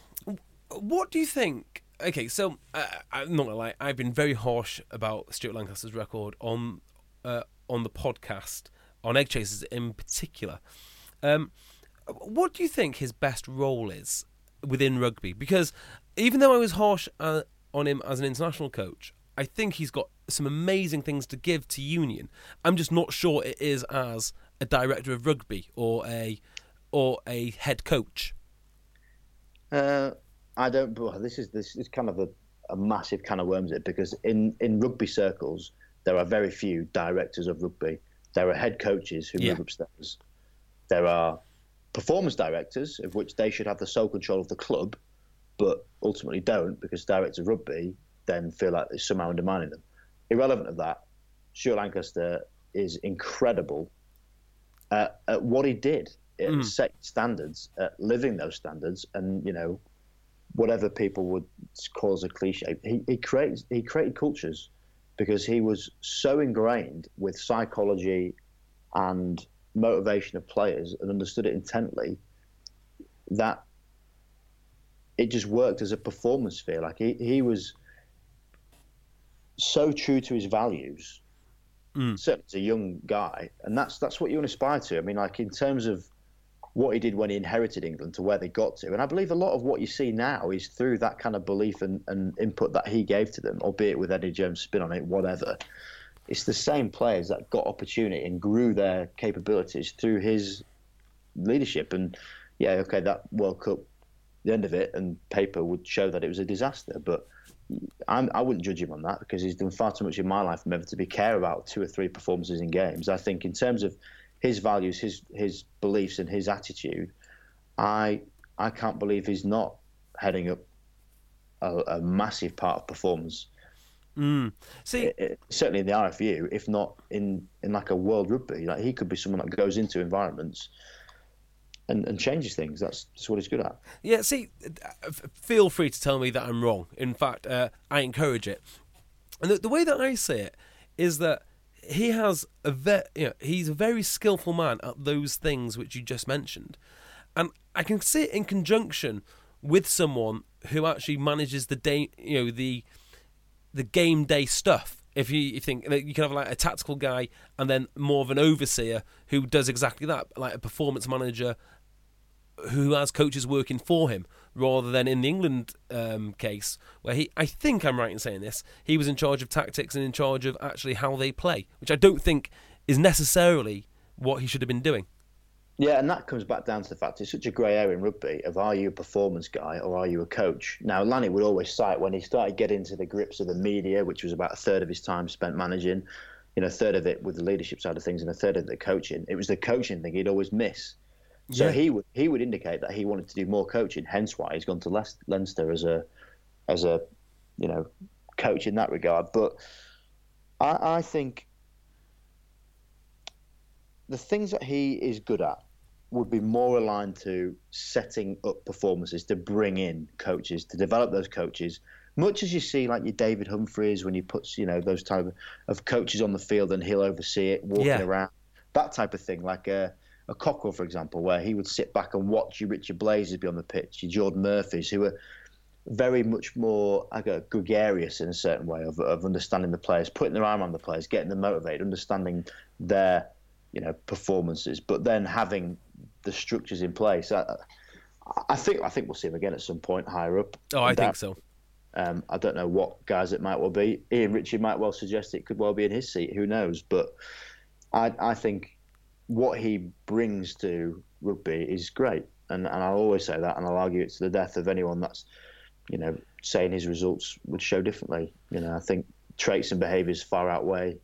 What do you think? Okay, so uh, I'm not gonna lie. I've been very harsh about Stuart Lancaster's record on uh, on the podcast on Egg Chasers in particular. Um, what do you think his best role is within rugby? Because even though I was harsh uh, on him as an international coach, I think he's got some amazing things to give to Union. I'm just not sure it is as a director of rugby or a or a head coach. Uh, I don't. Well, this is this is kind of a, a massive can of worms. It because in in rugby circles there are very few directors of rugby. There are head coaches who Yeah. move upstairs. There are performance directors, of which they should have the sole control of the club, but ultimately don't because directors of rugby then feel like they're somehow undermining them. Irrelevant of that, Stuart Lancaster is incredible at, at what he did, at hmm. setting standards, at living those standards, and you know, whatever people would call as a cliche, he, he creates he created cultures because he was so ingrained with psychology and motivation of players and understood it intently that it just worked as a performance sphere. Like he, he was so true to his values, mm. certainly as a young guy, and that's that's what you aspire to. I mean, like in terms of what he did when he inherited England to where they got to, and I believe a lot of what you see now is through that kind of belief and, and input that he gave to them, albeit with Eddie Jones' spin on it, whatever. It's the same players that got opportunity and grew their capabilities through his leadership. And yeah, okay, that World Cup, the end of it, and paper would show that it was a disaster. But I'm, I wouldn't judge him on that because he's done far too much in my life never to be care about two or three performances in games. I think in terms of his values, his his beliefs, and his attitude, I I can't believe he's not heading up a, a massive part of performance. See, Eh, certainly in the RFU, if not in, in like a world rugby, like he could be someone that goes into environments and, and changes things. That's, that's what he's good at. Yeah, see, feel free to tell me that I'm wrong. In fact, uh, I encourage it. And the, the way that I see it is that he has a ve- you know, he's a very skillful man at those things which you just mentioned, and I can see it in conjunction with someone who actually manages the day, you know, the the game day stuff. If you, you think you can have like a tactical guy and then more of an overseer who does exactly that, like a performance manager who has coaches working for him rather than in the England um, case where he I think I'm right in saying this he was in charge of tactics and in charge of actually how they play which I don't think is necessarily what he should have been doing. Yeah, and that comes back down to the fact it's such a grey area in rugby of are you a performance guy or are you a coach? Now, Lanny would always cite when he started getting into the grips of the media, which was about a third of his time spent managing, you know, a third of it with the leadership side of things and a third of the coaching. It was the coaching thing he'd always miss. So Yeah. he would he would indicate that he wanted to do more coaching, hence why he's gone to Leinster as a as a you know coach in that regard. But I, I think the things that he is good at would be more aligned to setting up performances to bring in coaches to develop those coaches much as you see like your David Humphreys when he puts you know those type of coaches on the field and he'll oversee it walking Yeah. around that type of thing like a a Cockerill for example where he would sit back and watch your Richard Blazes be on the pitch your Jordan Murphys who were very much more I go, gregarious in a certain way of, of understanding the players, putting their arm on the players, getting them motivated, understanding their you know performances, but then having the structures in place. I, I think I think we'll see him again at some point higher up. Oh, I That- think so. Um, I don't know what guys it might well be. Ian Ritchie might well suggest it could well be in his seat. Who knows? But I, I think what he brings to rugby is great, and, and I'll always say that, and I'll argue it to the death of anyone that's you know saying his results would show differently. You know, I think traits and behaviours far outweigh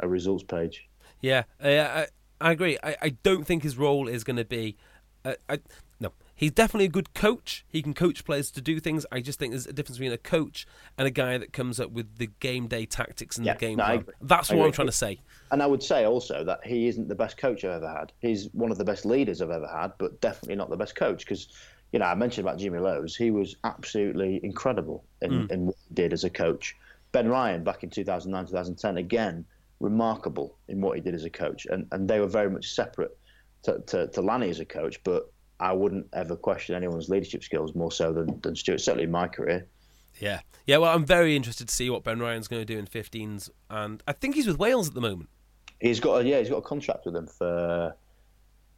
a results page. Yeah, uh, I, I agree. I, I don't think his role is going to be. Uh, I, no, he's definitely a good coach. He can coach players to do things. I just think there's a difference between a coach and a guy that comes up with the game day tactics and Yeah, the game no, plan. That's what I'm trying to say. And I would say also that he isn't the best coach I've ever had. He's one of the best leaders I've ever had, but definitely not the best coach because, you know, I mentioned about Jimmy Lowes. He was absolutely incredible in, in what he did as a coach. Ben Ryan back in 2009, 2010, again, remarkable in what he did as a coach. And, and they were very much separate to, to, to Lanny as a coach, but I wouldn't ever question anyone's leadership skills more so than, than Stuart, certainly in my career. Yeah, yeah. Well, I'm very interested to see what Ben Ryan's going to do in 15s, and I think he's with Wales at the moment. He's got a, yeah, he's got a contract with them for a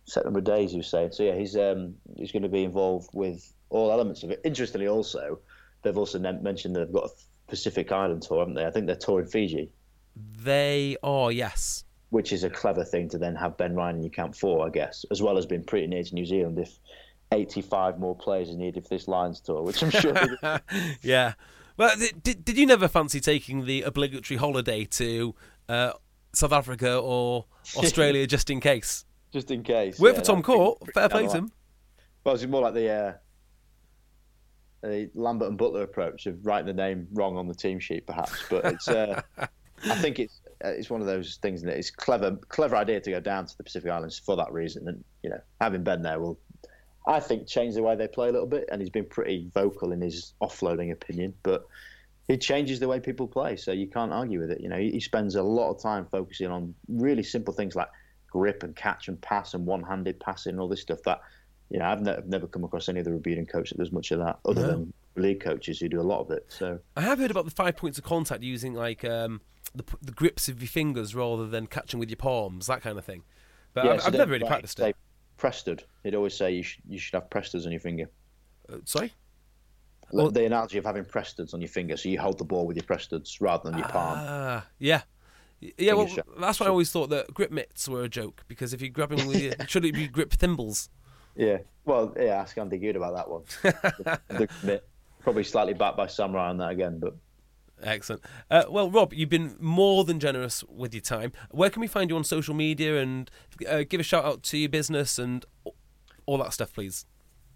set number of days. He was saying so. Yeah, he's um he's going to be involved with all elements of it. Interestingly, also they've also mentioned they've got a Pacific Island tour, haven't they? I think they're touring Fiji, They are yes. which is a clever thing to then have Ben Ryan in your camp for, I guess, as well as being pretty near to New Zealand if. 85 more players are needed for this Lions tour, which I'm sure. yeah. Well, did did you never fancy taking the obligatory holiday to uh, South Africa or Australia just in case? just in case. Work yeah, for Tom Court. Fair play to him. Well, it's more like the uh, the Lambert and Butler approach of writing the name wrong on the team sheet, perhaps. But it's uh, I think it's uh, it's one of those things that it's clever clever idea to go down to the Pacific Islands for that reason, and you know having Ben there will. I think change the way they play a little bit, and he's been pretty vocal in his offloading opinion. But it changes the way people play, so you can't argue with it. You know, he spends a lot of time focusing on really simple things like grip and catch and pass and one-handed passing and all this stuff. That you know, I've, ne- I've never come across any other Rebuting coach that does much of that, other No. than league coaches who do a lot of it. So I have heard about the five points of contact using like um, the, the grips of your fingers rather than catching with your palms, that kind of thing. But yeah, I've, so I've never really like, practiced it. Prested. He'd always say you should you should have Prestards on your finger. Uh, sorry. Well- the analogy of having Prestards on your finger, so you hold the ball with your Prestards rather than your palm. Ah, yeah. Yeah, well, that's why I always thought that grip mitts were a joke because if you're grabbing with your, should it be grip thimbles? Yeah. Well, yeah. Ask Andy Goode about that one. the, the. Probably slightly backed by Samurai on that again, but Excellent. Uh, well, Rob, you've been more than generous with your time. Where can we find you on social media and uh, give a shout out to your business and all that stuff, please?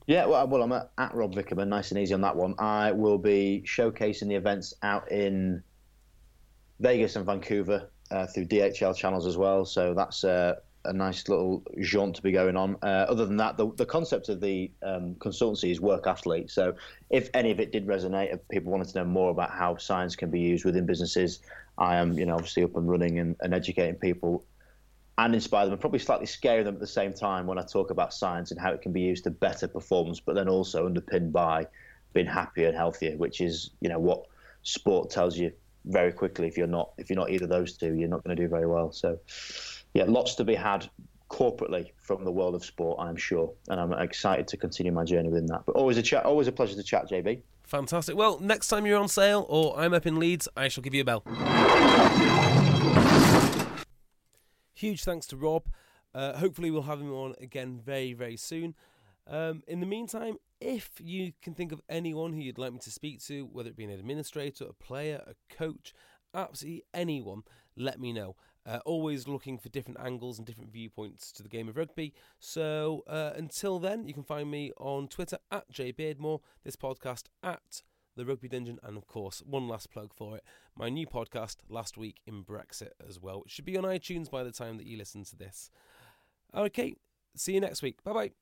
Yeah, well, well, I'm at, at Rob Vickerman, nice and easy on that one. I will be showcasing the events out in Vegas and Vancouver uh, through DHL channels as well. So that's uh, a nice little jaunt to be going on. Uh, other than that, the, the concept of the um, consultancy is work athlete. So if any of it did resonate, if people wanted to know more about how science can be used within businesses, I am, you know, obviously up and running and, and educating people and inspire them and probably slightly scare them at the same time when I talk about science and how it can be used to better performance, but then also underpinned by being happier and healthier, which is you know what sport tells you very quickly. If you're not if you're not either of those two, you're not going to do very well. So yeah, lots to be had corporately from the world of sport, I'm sure, and I'm excited to continue my journey within that. But always a chat, always a pleasure to chat, JB. Fantastic. Well, next time you're on sale or I'm up in Leeds, I shall give you a bell. Huge thanks to Rob. Uh, hopefully, we'll have him on again very, very soon. Um, in the meantime, if you can think of anyone who you'd like me to speak to, whether it be an administrator, a player, a coach, absolutely anyone, let me know. Uh, always looking for different angles and different viewpoints to the game of rugby. So uh, until then, you can find me on Twitter at jbeardmore, this podcast at the Rugby Dungeon, and of course, one last plug for it my new podcast, Last Week in Brexit, as well, which should be on iTunes by the time that you listen to this. Okay, see you next week. Bye bye.